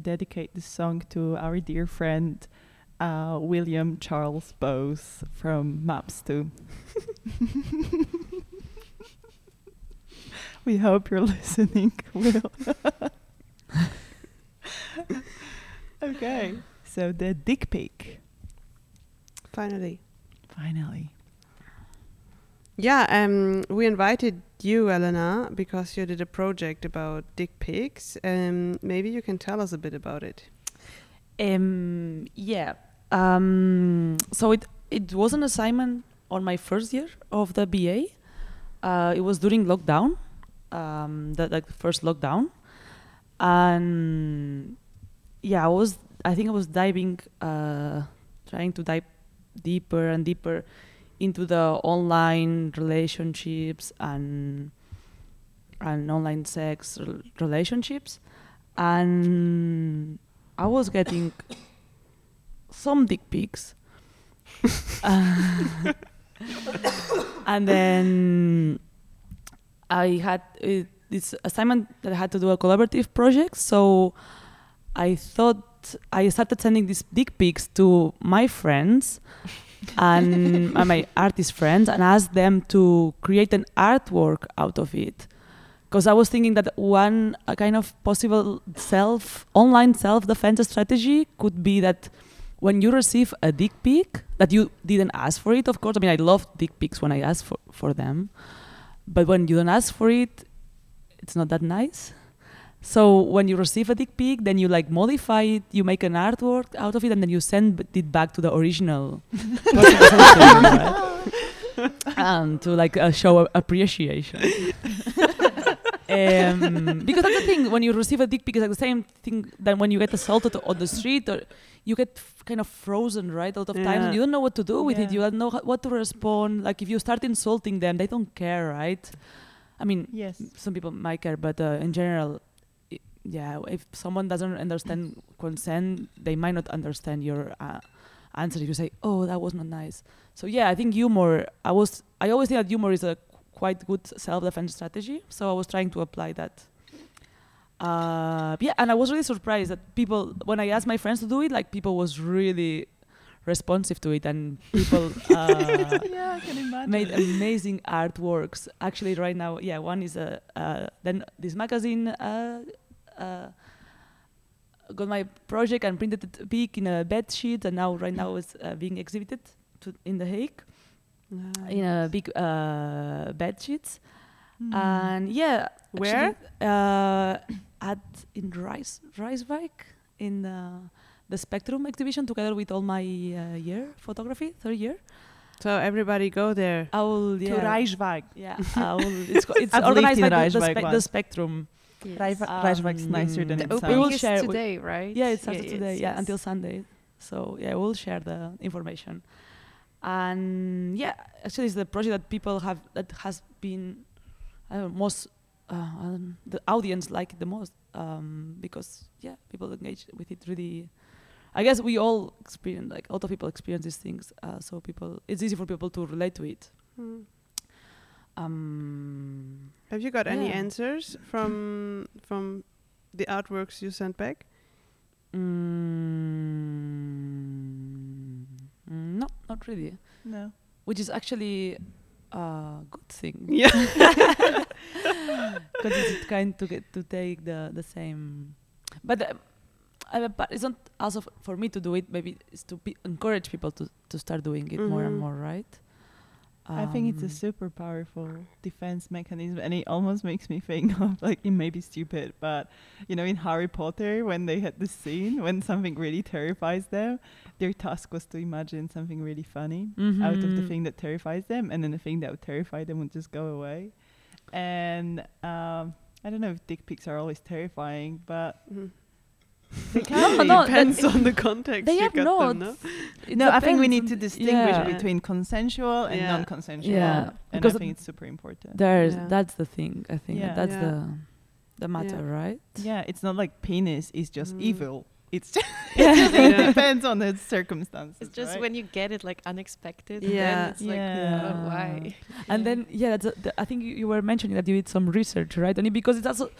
Dedicate this song to our dear friend uh, William Charles Bose from Maps 2. we hope you're listening, Will. okay, so the dick pic, Finally. finally. Yeah, um, we invited you, Helena, because you did a project about dick pics. Um, maybe you can tell us a bit about it. Um, yeah. Um, so it it was an assignment on my first year of the BA. Uh, it was during lockdown, um, the like the first lockdown, and yeah, I was I think I was diving, uh, trying to dive deeper and deeper into the online relationships and and online sex relationships, and I was getting some dick pics. And then I had this assignment that I had to do a collaborative project. So I thought I started sending these dick pics to my friends and my artist friends and asked them to create an artwork out of it. Because I was thinking that one kind of possible self online self defense strategy could be that when you receive a dick pic that you didn't ask for it, of course. I mean, I love dick pics when I ask for, for them, but when you don't ask for it, it's not that nice. So when you receive a dick pic, then you like modify it, you make an artwork out of it, and then you send b- it back to the original and to like uh, show appreciation. um, because that's the thing when you receive a dick pic, it's like the same thing than when you get assaulted on the street or you get f- kind of frozen, right? A lot of times, Yeah. and you don't know what to do with it. You don't know ho- what to respond. Like if you start insulting them, they don't care, right? I mean, Yes. some people might care, but uh, in general, yeah, if someone doesn't understand consent, they might not understand your uh, answer. If you say, "Oh, that was not nice," so yeah, I think humor. I was, I always think that humor is a quite good self-defense strategy. So I was trying to apply that. Uh, yeah, and I was really surprised that people, when I asked my friends to do it, like people was really responsive to it, and people. Uh, yeah, can made amazing artworks. Actually, right now, yeah, one is a uh, then this magazine uh, got my project and printed it big in a bed sheet, and now right now it's uh, being exhibited to, in the Hague in a big uh, bed sheets. Hmm. And yeah, Where? actually, uh, at in Rice Rijswijk in the, the Spectrum exhibition together with all my uh, year photography third year. So everybody go there. I will to yeah. Rijswijk. Yeah, I will, it's, it's organized by the, the, spe- the once. Spectrum. Rijswijk- Um, nicer than The it We will sounds. is share- we- today, right? Yeah, it starts Yes, today. Yeah, yes. until Sunday. So yeah, we'll share the information. And yeah, actually, it's the project that people have that has been I don't know, most uh, um, the audience like it the most um, because yeah, people engage with it really. I guess we all experience like a lot of people experience these things, uh, so people it's easy for people to relate to it. Hmm. Um, Have you got any answers from from the artworks you sent back? Mm, mm, no, not really. No. Which is actually a good thing. Yeah. Because it's kind to get to take the the same. But uh, uh, but it's not also f- for me to do it. Maybe it's to be encourage people to to start doing it more and Mhm. more, right? I think it's a Um, super powerful defense mechanism, and it almost makes me think of like it may be stupid, but you know, in Harry Potter, when they had the scene when something really terrifies them, their task was to imagine something really funny out of the Mhm. thing that terrifies them, and then the thing that would terrify them would just go away. And um, I don't know if dick pics are always terrifying, but Mhm. They can be. no, Depends on the context They you are got not. them, no? No, I think we need to distinguish yeah. between consensual and Yeah. non-consensual. Yeah, and I because think it's super important. There's Yeah. that's the thing. I think Yeah. that's Yeah. the the matter, right? Yeah, it's not like penis is just Mm. evil. It's just, Yeah. it just Yeah. depends on the circumstances. It's just right? when you get it like unexpected. Yeah. Then it's like, Yeah. oh, why? And then yeah, that's a, the, I think you, you were mentioning that you did some research, right? And it, because it's also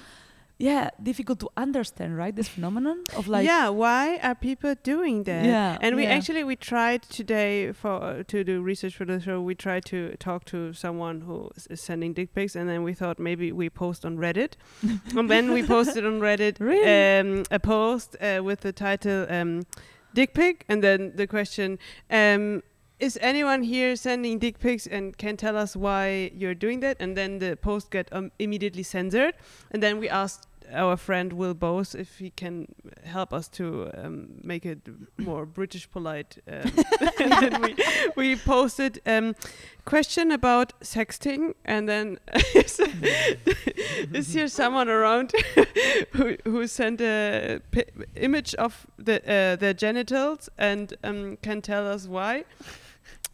yeah difficult to understand, right? This phenomenon of like yeah, why are people doing that? Yeah, and we yeah. actually we tried today for uh, to do research for the show. We tried to talk to someone who is- is sending dick pics, and then we thought maybe we post on Reddit, and then we posted on Reddit Really? um, a post uh, with the title um, "Dick pic," and then the question. Um, is anyone here sending dick pics and can tell us why you're doing that? And then the post got um, immediately censored. And then we asked our friend Will Bose if he can help us to um, make it more British polite. Um, we, we posted um, question about sexting, and then is, is here someone around who, who sent a image of the uh, their genitals and um, can tell us why?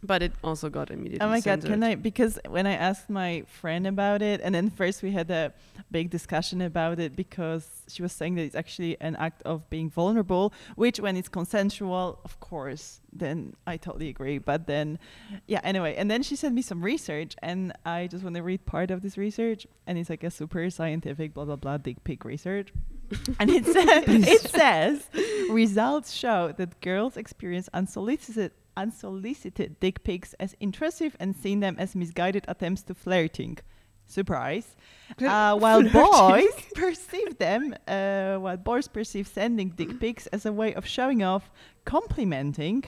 But it also got immediately. Oh my god, can I? Because when I asked my friend about it, and then first we had a big discussion about it because she was saying that it's actually an act of being vulnerable, which when it's consensual, of course, then I totally agree. But then, yeah, anyway, and then she sent me some research, and I just want to read part of this research, and it's like a super scientific blah blah blah dick pic research. and it says it says results show that girls experience unsolicited unsolicited dick pics as intrusive and seen them as misguided attempts to flirting. Surprise. Uh, while boys perceive them, uh, while boys perceive sending dick pics as a way of showing off, complimenting,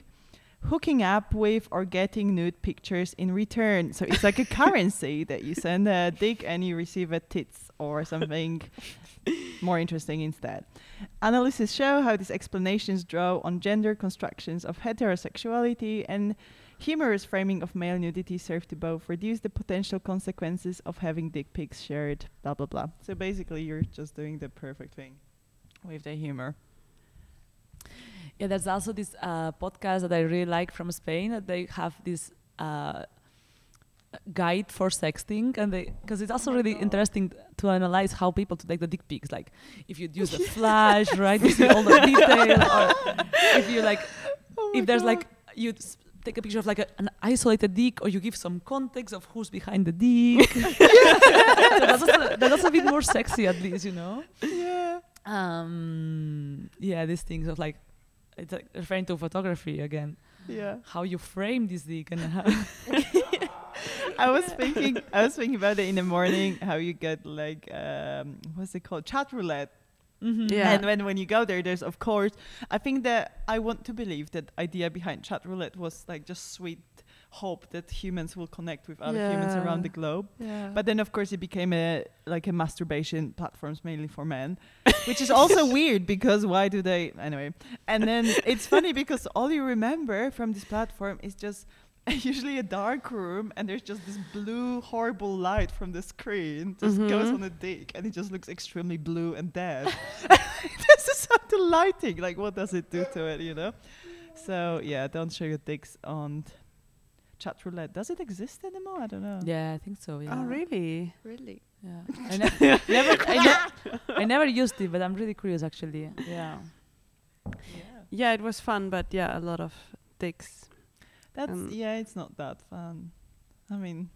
hooking up with, or getting nude pictures in return. So it's like a currency that you send a dick and you receive a tits or something more interesting instead. Analysis show how these explanations draw on gender constructions of heterosexuality and humorous framing of male nudity serve to both reduce the potential consequences of having dick pics shared, blah blah blah. So basically, you're just doing the perfect thing with the humor. Yeah, there's also this uh, podcast that I really like from Spain. That they have this uh, guide for sexting, and they because it's also really interesting to analyze how people to take the dick pics. Like if you use the flash, right? You see all the detail, or if you like, if there's like you take a picture of like a, an isolated dick, or you give some context of who's behind the dick. so that's, also, that's a bit more sexy, at least, you know. Yeah. Um, yeah, these things of like, it's like referring to photography again. Yeah. How you frame this dick and how. I was thinking I was thinking about it in the morning how you get like um what's it called chat roulette Mhm. Yeah. and when when you go there there's of course I think that I want to believe that idea behind chat roulette was like just sweet hope that humans will connect with other humans around the globe. Yeah. but then of course it became a like a masturbation platforms mainly for men which is also weird because why do they anyway. And then it's funny because all you remember from this platform is just usually a dark room and there's just this blue horrible light from the screen just goes Mhm. on the dick and it just looks extremely blue and dead. This is so the lighting like what does it do to it you know? So yeah don't show your dicks on chat roulette does it exist anymore i don't know Yeah, I think so. Yeah. Oh really? Really? Yeah. I ne- never, I, ne- I never used it, but I'm really curious actually. Yeah. Yeah, Yeah, it was fun, but yeah, a lot of dicks. That's Um, yeah, it's not that fun. I mean,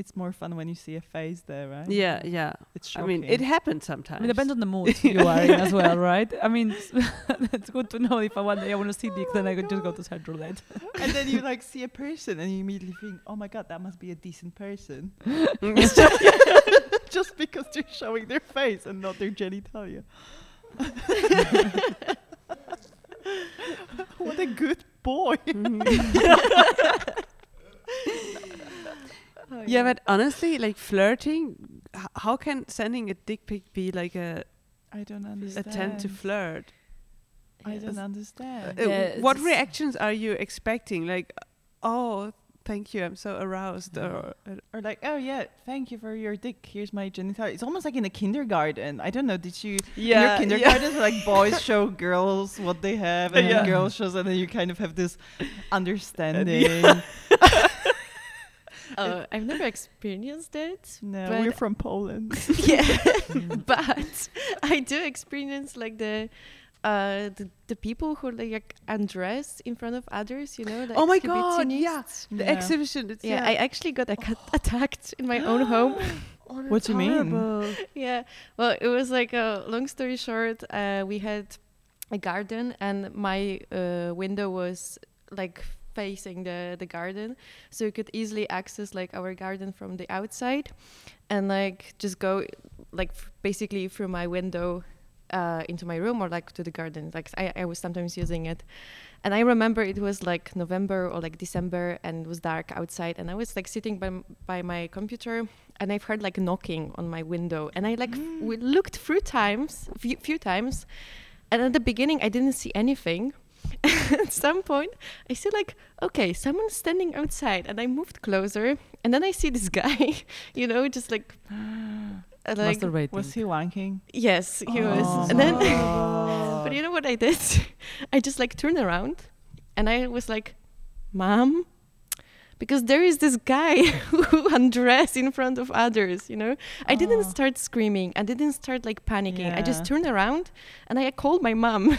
it's more fun when you see a face there, right? Yeah, yeah. it's true. I mean, it happens sometimes. I mean, it depends on the mood you are in as well, right? I mean, it's good to know if I one day I want to see dick, then I oh could just go to Chatroulette. and then you like see a person, and you immediately think, "Oh my god, that must be a decent person," just because they're showing their face and not their genitalia. what a good boy! Oh, yeah, but honestly, like flirting, h- how can sending a dick pic be like a I don't understand. attempt to flirt? I Yes. don't understand. Uh, Yeah, what reactions are you expecting? Like, oh, thank you, I'm so aroused, Yeah. or uh, Or like, oh yeah, thank you for your dick. Here's my genitalia. It's almost like in a kindergarten. I don't know. Did you Yeah. in your yeah, kindergarten like boys show girls what they have, and Yeah. then girls shows, and then you kind of have this understanding. Uh, I've never experienced it. No, we're from Poland. yeah, but I do experience like the. Uh, the, the people who like undress in front of others, you know, Oh my God, Yeah. the exhibition. It's, Yeah, I actually got ac- attacked in my own home. Oh, What do you mean? yeah. Well, it was like a long story short. Uh, we had a garden, and my uh, window was like facing the the garden, so you could easily access like our garden from the outside, and like just go like basically through my window uh, into my room or like to the garden. Like I, I was sometimes using it. And I remember it was like November or like December and it was dark outside and I was like sitting by, m- by my computer and I've heard like knocking on my window and I like f- we looked through times, few, few times and at the beginning I didn't see anything. at some point I see like okay someone's standing outside and I moved closer and then I see this guy you know just like like Masturbating. Was he wanking? yes he Oh was and then but you know what I did? I just like turned around and I was like, Mom? Because there is this guy who undressed in front of others, you know? I didn't Oh. start screaming. I didn't start like panicking. I just turned around and I called my mom.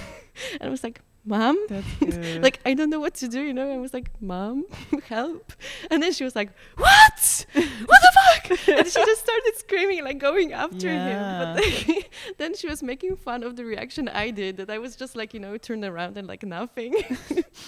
and I was like, Mom? Like, I don't know what to do, you know? I was like, Mom, help. And then she was like, What? What the fuck? and she just started screaming, like going after him. But like, then she was making fun of the reaction I did, that I was just like, you know, turned around and like nothing.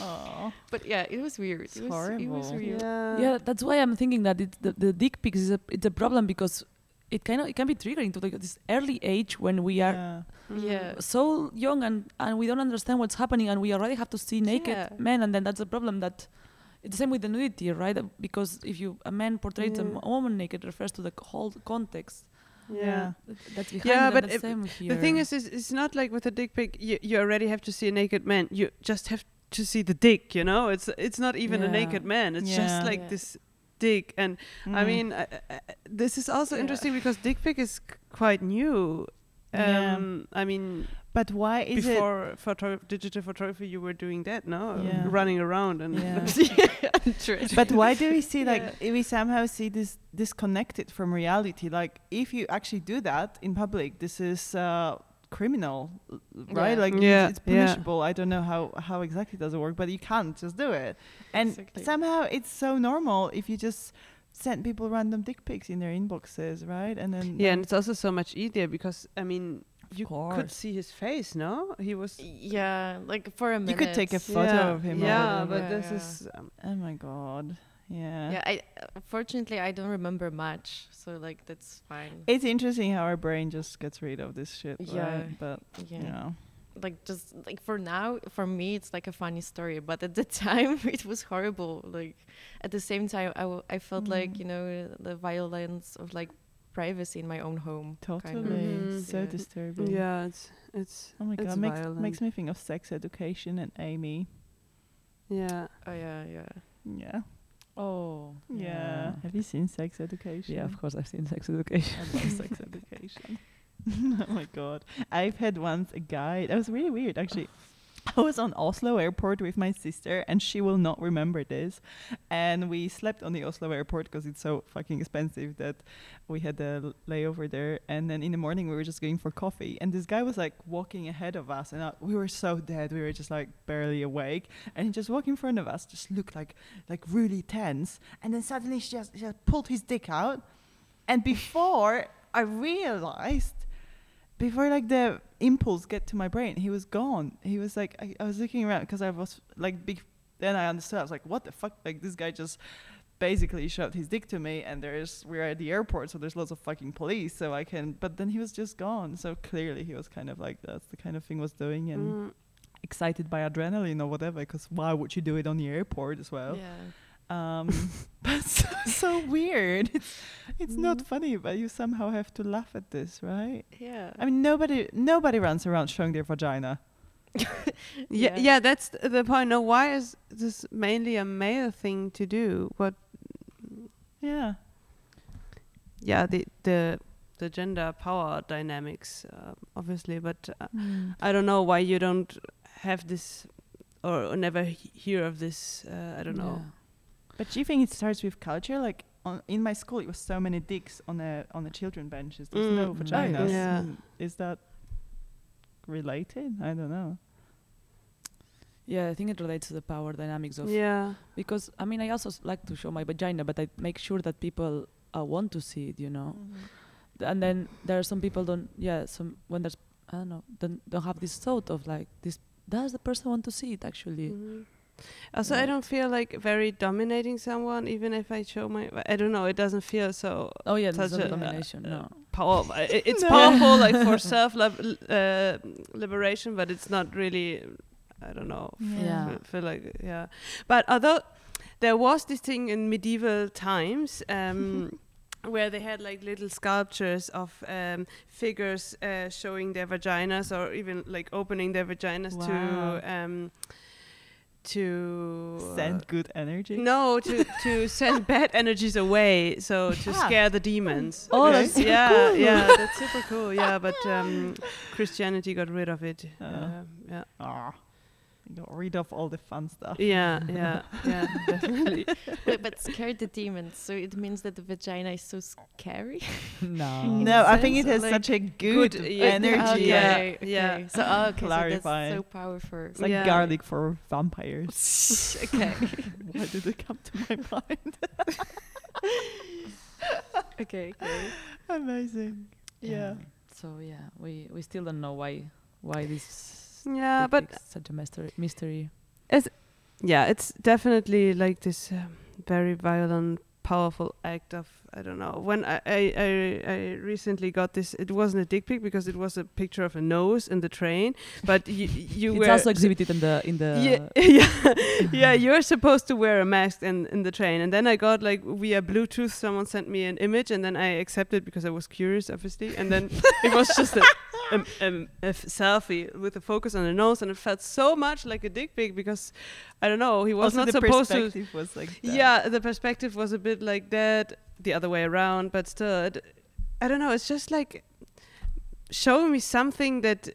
Aw. but yeah, it was weird. It's it, was, it was horrible. weird. Yeah. yeah, that's why I'm thinking that it, the, the dick pics is a it's a problem because it kind of it can be triggering to like this early age when we are Yeah. Yeah. so young and and we don't understand what's happening and we already have to see naked Yeah. men and then that's a problem that it's the same with the nudity right Uh, because if you a man portrays a woman naked refers to the whole context Yeah. that's behind Yeah, it, and but that's if- same The thing here. is, is, it's not like with a dick pic. You, you already have to see a naked man. You just have to see the dick. You know, it's it's not even a naked man. It's Yeah. just like Yeah. this dick. And I Mm. mean, uh, uh, this is also Yeah. interesting because dick pic is c- quite new. Yeah. Um, I mean, But why is it? before photo- digital photography, you were doing that, no? Yeah. Running around and Yeah. But why do we see like Yeah. we somehow see this disconnected from reality? Like if you actually do that in public, this is uh, criminal, right? Yeah. Like Yeah, it's, it's yeah. punishable. I don't know how how exactly does it work, but you can't just do it. And Exactly. somehow it's so normal if you just send people random dick pics in their inboxes, right? And then yeah, um, and it's also so much easier because I mean, you could see his face, no? He was. Yeah, like for a minute. you could take a photo yeah, of him. Yeah, but Yeah, this yeah. is. Um, oh my god, yeah. Yeah, I uh, fortunately I don't remember much, so like that's fine. It's interesting how our brain just gets rid of this shit, Yeah. right? But yeah. you know. like just like for now for me it's like a funny story but at the time it was horrible like at the same time i, w- I felt like Mm. you know the violence of like privacy in my own home kind of. Totally, Mhm. so Yeah. disturbing. yeah, it's it's. Oh my it's god, makes makes me think of sex education and Aimee. Yeah. oh yeah yeah Yeah, oh yeah. Have you seen Sex Education? yeah of course I've seen sex education I love Sex Education. oh my god, I've had once a guy. That was really weird, actually. I was on Oslo airport with my sister, and she will not remember this. And we slept on the Oslo airport because it's so fucking expensive that we had a layover there. And then in the morning, we were just going for coffee, and this guy was like walking ahead of us, and uh, we were so dead. We were just like barely awake, and he just walked in front of us, just looked like like really tense. And then suddenly, she just, she just pulled his dick out, and before I realized before like the impulse get to my brain he was gone. He was like i, I was looking around because i was like big then i understood i was like what the fuck? Like this guy just basically shoved his dick to me and there's we're at the airport so there's lots of fucking police so i can but then he was just gone. So clearly he was kind of like that's the kind of thing was doing and Mm. excited by adrenaline or whatever because why would you do it on the airport as well? Yeah um but so, so weird it's it's not Mm. funny but you somehow have to laugh at this right yeah I mean, nobody nobody runs around showing their vagina. Yeah, Yeah. yeah, that's th- the point. No, why is this mainly a male thing to do? What? Yeah. Yeah, the the the gender power dynamics, uh, obviously, but uh, I don't know why you don't have this or, or never he- hear of this. Uh, I don't know. But do you think it starts with culture? Like on, in my school, it was so many dicks on the on the children benches. There's no Mm. vaginas. Yeah. Mm, Is that related? I don't know. yeah I think it relates to the power dynamics of Yeah, because I mean I also s- like to show my vagina, but I make sure that people uh, want to see it, you know. Mm-hmm. And then there are some people don't, yeah, some when there's I don't know, don't don't have this thought of like this. Does the person want to see it actually? Mhm. Also, I don't feel like very dominating someone, even if I show my. I don't know. It doesn't feel so Oh yeah, Such a, uh, domination. uh, no. powerful. I- i- It's No. powerful, like for self lib- uh, liberation, but it's not really. I don't know. Yeah. feel, feel like yeah. But although there was this thing in medieval times. Um, Where they had like little sculptures of um, figures uh, showing their vaginas, or even like opening their vaginas Wow. to um, to Send good energy. no, to to send bad energies away, so to Ah. scare the demons. Oh, Okay. that's yeah, cool. yeah, that's super cool. Yeah, but um, Christianity got rid of it. Uh. Uh, yeah, Ah, you got rid of all the fun stuff. yeah, yeah, yeah, definitely. Wait, but scared the demons, so it means that the vagina is so scary. no. No, I think it has of, such a good, Good, uh, yeah, energy. yeah. Okay, yeah. So oh, okay, so that's so powerful. It's like Yeah. garlic for vampires. okay. Why did it come to my mind? okay. Okay. Amazing. Yeah. So yeah, we we still don't know why why this. Yeah, but such a mystery. Mystery. It's, yeah, it's definitely like this um, very violent, powerful act of I don't know. When I, I I I recently got this, it wasn't a dick pic because it was a picture of a nose in the train, but you you It's were also exhibited in the in the. yeah, yeah, yeah. You're supposed to wear a mask in in the train, and then I got like via Bluetooth, someone sent me an image, and then I accepted because I was curious, obviously, and then it was just a a selfie with a focus on the nose, and it felt so much like a dick pic because I don't know, he was also not the supposed to. was like that. Yeah, the perspective was a bit like that, the other way around, but still, it, I don't know. It's just like showing me something that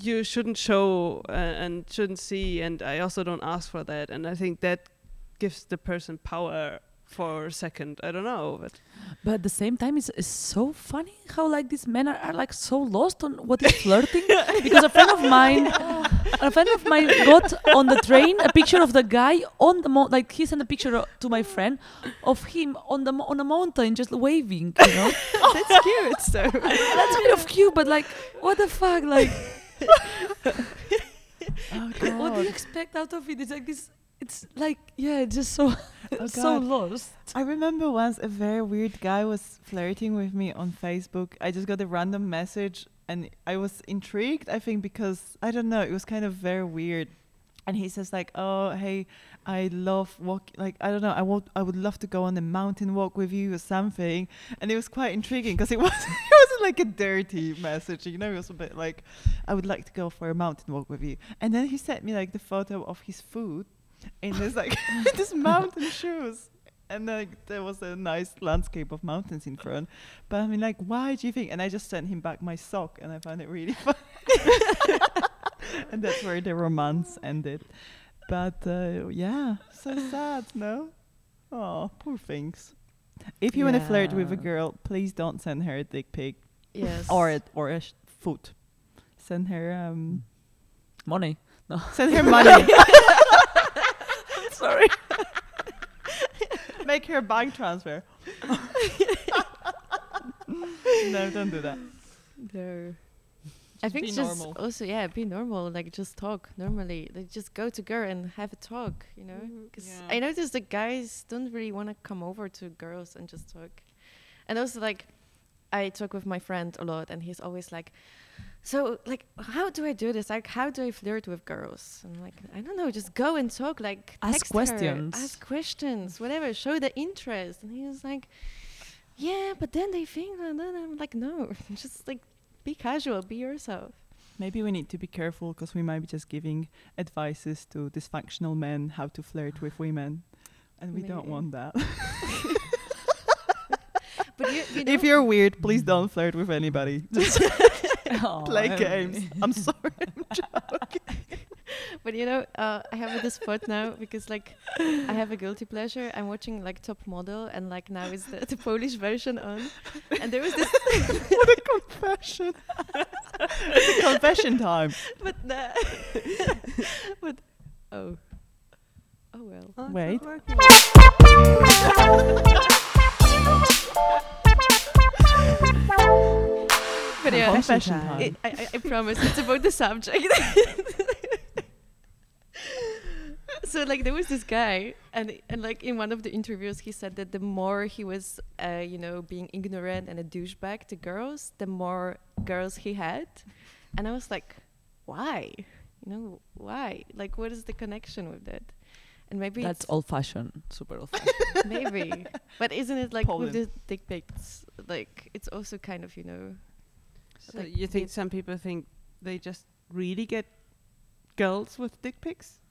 you shouldn't show uh, and shouldn't see, and I also don't ask for that, and I think that gives the person power for a second. I don't know, but But at the same time, it's, it's so funny how like these men are, are like so lost on what is flirting. because a friend of mine, a friend of mine got on the train a picture of the guy on the mo- like he sent a picture to my friend of him on the mo- on a mountain just waving. You know, That's cute. So that's kind of cute, but like, what the fuck, like. Oh what do you expect out of it? It's like this. It's like yeah, it's just so Oh, so lost. I remember once a very weird guy was flirting with me on Facebook. I just got a random message and I was intrigued, I think, because I don't know, it was kind of very weird. And he says like, "Oh, hey, I love walk. Like, I don't know, I would, I would love to go on a mountain walk with you or something." And it was quite intriguing because it was, it wasn't like a dirty message, you know. It was a bit like, "I would like to go for a mountain walk with you." And then he sent me like the photo of his food in this like this mountain shoes. And like there was a nice landscape of mountains in front. But i mean like why do you think? And i just sent him back my sock and i found it really funny. And that's where the romance ended. But uh, yeah so sad no? Oh poor things. If you want to flirt with a girl please don't send her a dick pic. Yes. or a, or a sh- foot. Send her um Money. No. Send her money Sorry. Make her a bank transfer. no, don't do that. No. I think be just normal. also yeah, be normal. Like just talk normally. Like just go to girl and have a talk. You know, mm-hmm. because yeah. I noticed the guys don't really want to come over to girls and just talk. And also like, I talk with my friend a lot, and he's always like, "So like, how do I do this? Like, how do I flirt with girls?" And I'm like, I don't know. Just go and talk. Like, Ask text her, questions. ask questions, whatever. Show the interest. And he was like, "Yeah, but then they think." And then I'm like, "No, just like." Be casual, be yourself. Maybe we need to be careful because we might be just giving advices to dysfunctional men how to flirt with women, and we don't want that. But you, you if you're weird, please don't flirt with anybody. Just play Aw, games. I'm sorry. I'm joking. but you know, uh, I have this spot now because like I have a guilty pleasure. I'm watching like Top Model, and like now is the, the Polish version on, and there was this. what a confession! it's a confession time. but the, but oh, oh well. Oh, it's Wait. Not working. But yeah, Confession time. it, I, I, I promise it's about the subject. so like there was this guy and and like in one of the interviews he said that the more he was uh, you know being ignorant and a douchebag to girls the more girls he had and i was like why you know why like what is the connection with that and maybe That's old fashioned, super old fashioned. maybe but isn't it like Poland. with the dick pics like it's also kind of you know So Like you think some people think they just really get girls with dick pics?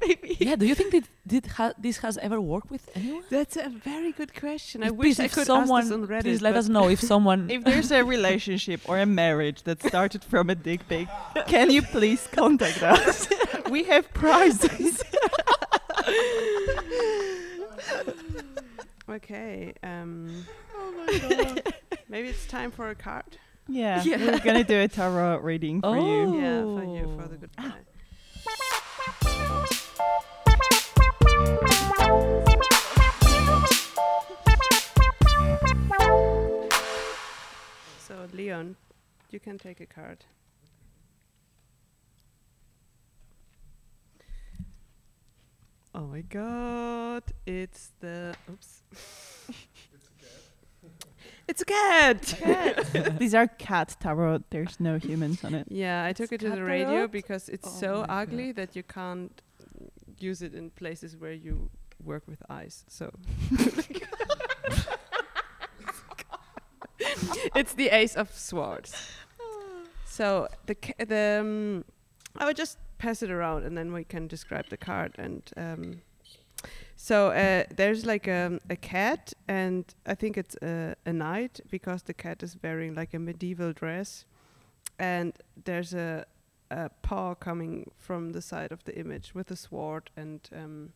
maybe yeah, do you think that did ha- this has ever worked with anyone? That's a very good question. I If- wish please, I could someone, ask this on Reddit. please let us know if someone. If there's a relationship or a marriage that started from a dick pic, can you please contact us? we have prizes. Okay. Um, oh my god. Maybe it's time for a card. Yeah, Yeah. we're gonna do a tarot reading for you. Oh. Yeah, for you for Oh. the goodbye. Ah. So Leon, you can take a card. Oh my god, it's the oops. It's a cat. These are cat tarot. There's no humans on it. Yeah, I took it to the radio tarot? because it's Oh so my ugly that you can't use it in places where you work with eyes. So it's the Ace of Swords. So the ca- the um, I would just pass it around and then we can describe the card and. Um, so uh, there's like um, a cat, and I think it's a, a knight because the cat is wearing like a medieval dress, and there's a, a paw coming from the side of the image with a sword and um,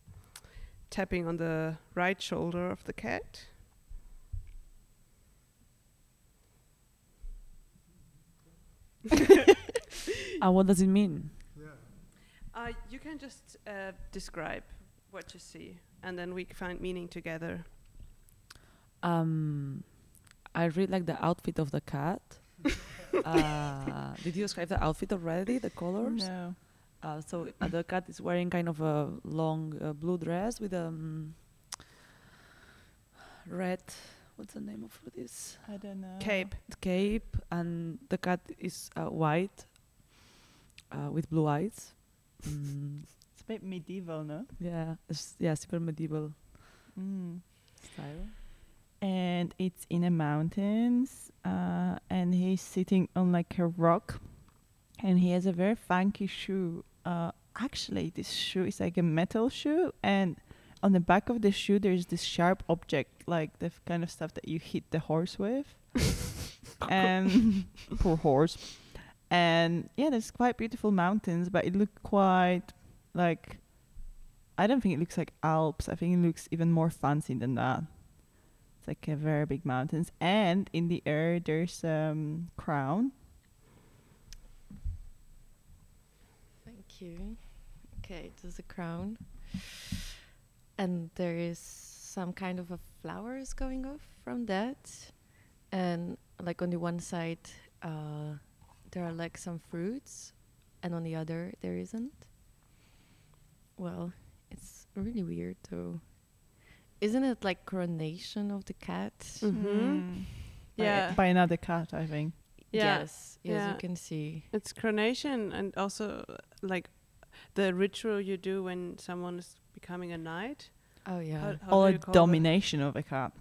tapping on the right shoulder of the cat. Uh, what does it mean? Uh, you can just uh, describe what you see, and then we find meaning together. Um, I really like the outfit of the cat. uh, did you describe the outfit already? The colors? No. Uh, so uh, the cat is wearing kind of a long uh, blue dress with a um, red. What's the name of this? I don't know. Cape. Cape, and the cat is uh, white uh, with blue eyes. Mm, It's a bit medieval, no? yeah, it's, yeah, super medieval Mm. style. And it's in the mountains, uh, and he's sitting on like a rock, and he has a very funky shoe. Uh, actually, this shoe is like a metal shoe, and on the back of the shoe there's this sharp object, like the f- kind of stuff that you hit the horse with. and poor horse. And yeah, there's quite beautiful mountains, but it looked quite like I don't think it looks like Alps. I think it looks even more fancy than that. It's like a very big mountains, and in the air there's um crown. Thank you. Okay, there's a crown. And there is some kind of a flowers going off from that. And like on the one side, uh, there are like some fruits, and on the other, there isn't. Well, it's really weird though. Isn't it like coronation of the cat? Mm-hmm. By, Yeah. by another cat, I think. Yeah. Yes, yes, Yeah. you can see. It's coronation and also like the ritual you do when someone is becoming a knight. Oh yeah. How, how or do a you that? domination of a cat.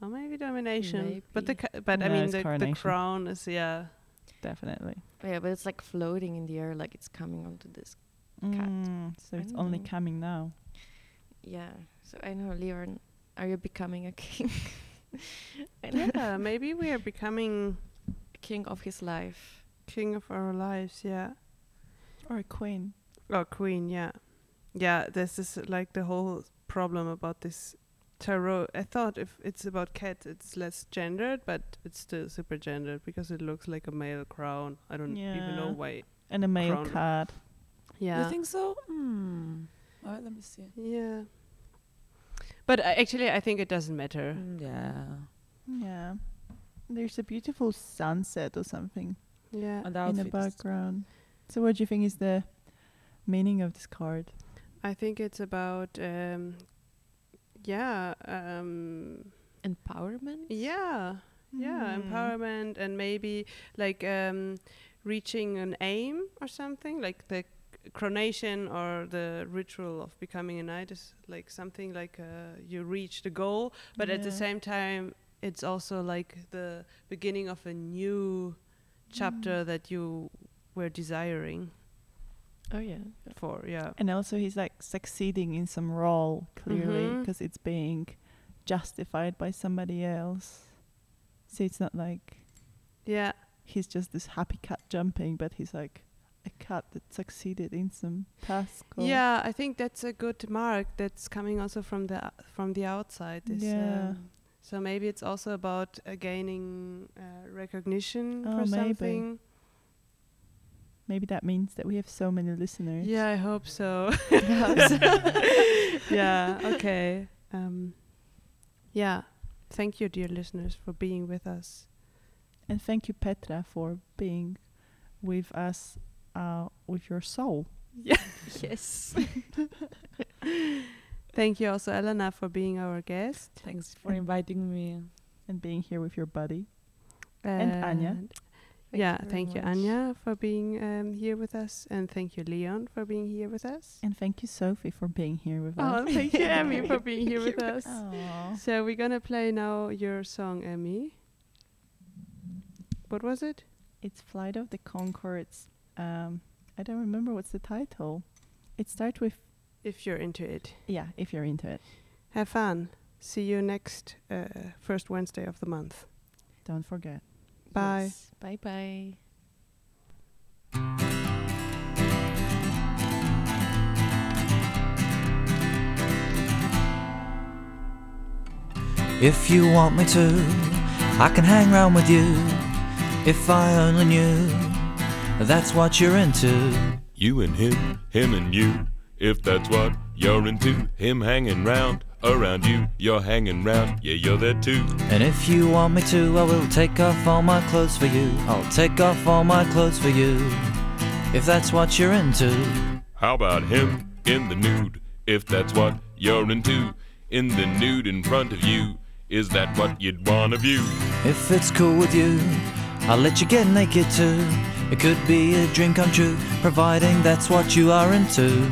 Or maybe domination. But the ca- but I mean it's the, the crown is yeah. Definitely. yeah, but it's like floating in the air, like it's coming onto this. Cat. Mm, so I it's don't only know. coming now. Yeah. So I know, Leon, are you becoming a king? Yeah, maybe we are becoming king of his life. king of our lives. Yeah. Or a queen. Or queen. Yeah. Yeah. This is like the whole problem about this tarot. I thought if it's about cats, it's less gendered, but it's still super gendered because it looks like a male crown. I don't even know why. And a male Crown. cat. Yeah. You think so? Hmm. Alright, let me see. Yeah. But uh, actually, I think it doesn't matter. Mm, yeah. Yeah. There's a beautiful sunset or something Yeah. In the background. So, what do you think is the meaning of this card? I think it's about, um, yeah, um, Empowerment. yeah, yeah, Hmm. empowerment, and maybe like um, reaching an aim or something, like the coronation or the ritual of becoming a knight is like something like uh, you reach the goal, but at the same time, it's also like the beginning of a new chapter Hmm. that you were desiring Oh yeah. for. Yeah. And also, he's like succeeding in some role clearly because it's being justified by somebody else. So it's not like Yeah. he's just this happy cat jumping, but he's like a cat that succeeded in some task. Yeah, I think that's a good mark that's coming also from the from the outside. Yeah. um, so maybe it's also about uh, gaining uh, recognition Oh, for maybe. something. Maybe that means that we have so many listeners. Yeah, I hope so. yeah. Okay. Um, yeah. Thank you, dear listeners, for being with us. And thank you, Petra, for being with us uh, with your soul. Yes. Thank you also, Helena, for being our guest. Thanks for inviting me. and being here with your buddy. And Anya. Thank yeah, you very thank you, much. Anya, for being um, here with us, and thank you, Leon, for being here with us. And thank you, Sophie, for being here with Oh, us. and thank you, Emmy, for being here with us. Aw. So we're gonna play now your song, Emmy. What was it? It's Flight of the Conchords. Um, I don't remember what's the title. It starts with, If you're into it, yeah, if you're into it. have fun. See you next uh, first Wednesday of the month. Don't forget. Bye. Bye bye. If you want me to, I can hang round with you. If I only knew that's what you're into. You and him, him and you. If that's what you're into, him hanging round, around you, you're hanging round, yeah, you're there too. And if you want me to, I will take off all my clothes for you. I'll take off all my clothes for you. If that's what you're into. How about him in the nude? If that's what you're into, in the nude in front of you, is that what you'd wanna view? If it's cool with you, I'll let you get naked too. It could be a dream come true, providing that's what you are into.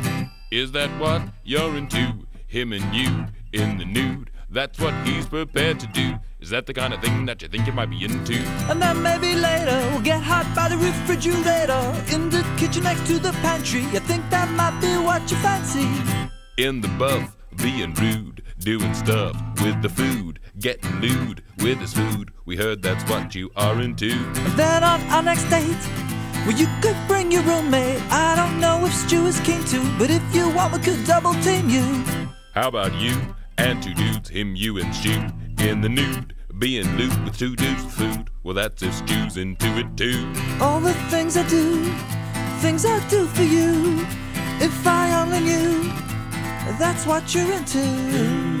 Is that what you're into? Him and you in the nude, that's what he's prepared to do. Is that the kind of thing that you think you might be into? And then maybe later we'll get hot by the refrigerator in the kitchen next to the pantry. You think that might be what you fancy? In the buff, being rude, doing stuff with the food, getting lewd with his food. We heard that's what you are into. And then on our next date, well, you could bring your roommate. I don't know if Stu is keen to, but if you want, we could double team you. How about you and two dudes, him, you, and Stu in the nude, being lewd with two dudes with food? Well, that's if Stu's into it too. All the things I do, things I do for you. If I only knew, that's what you're into.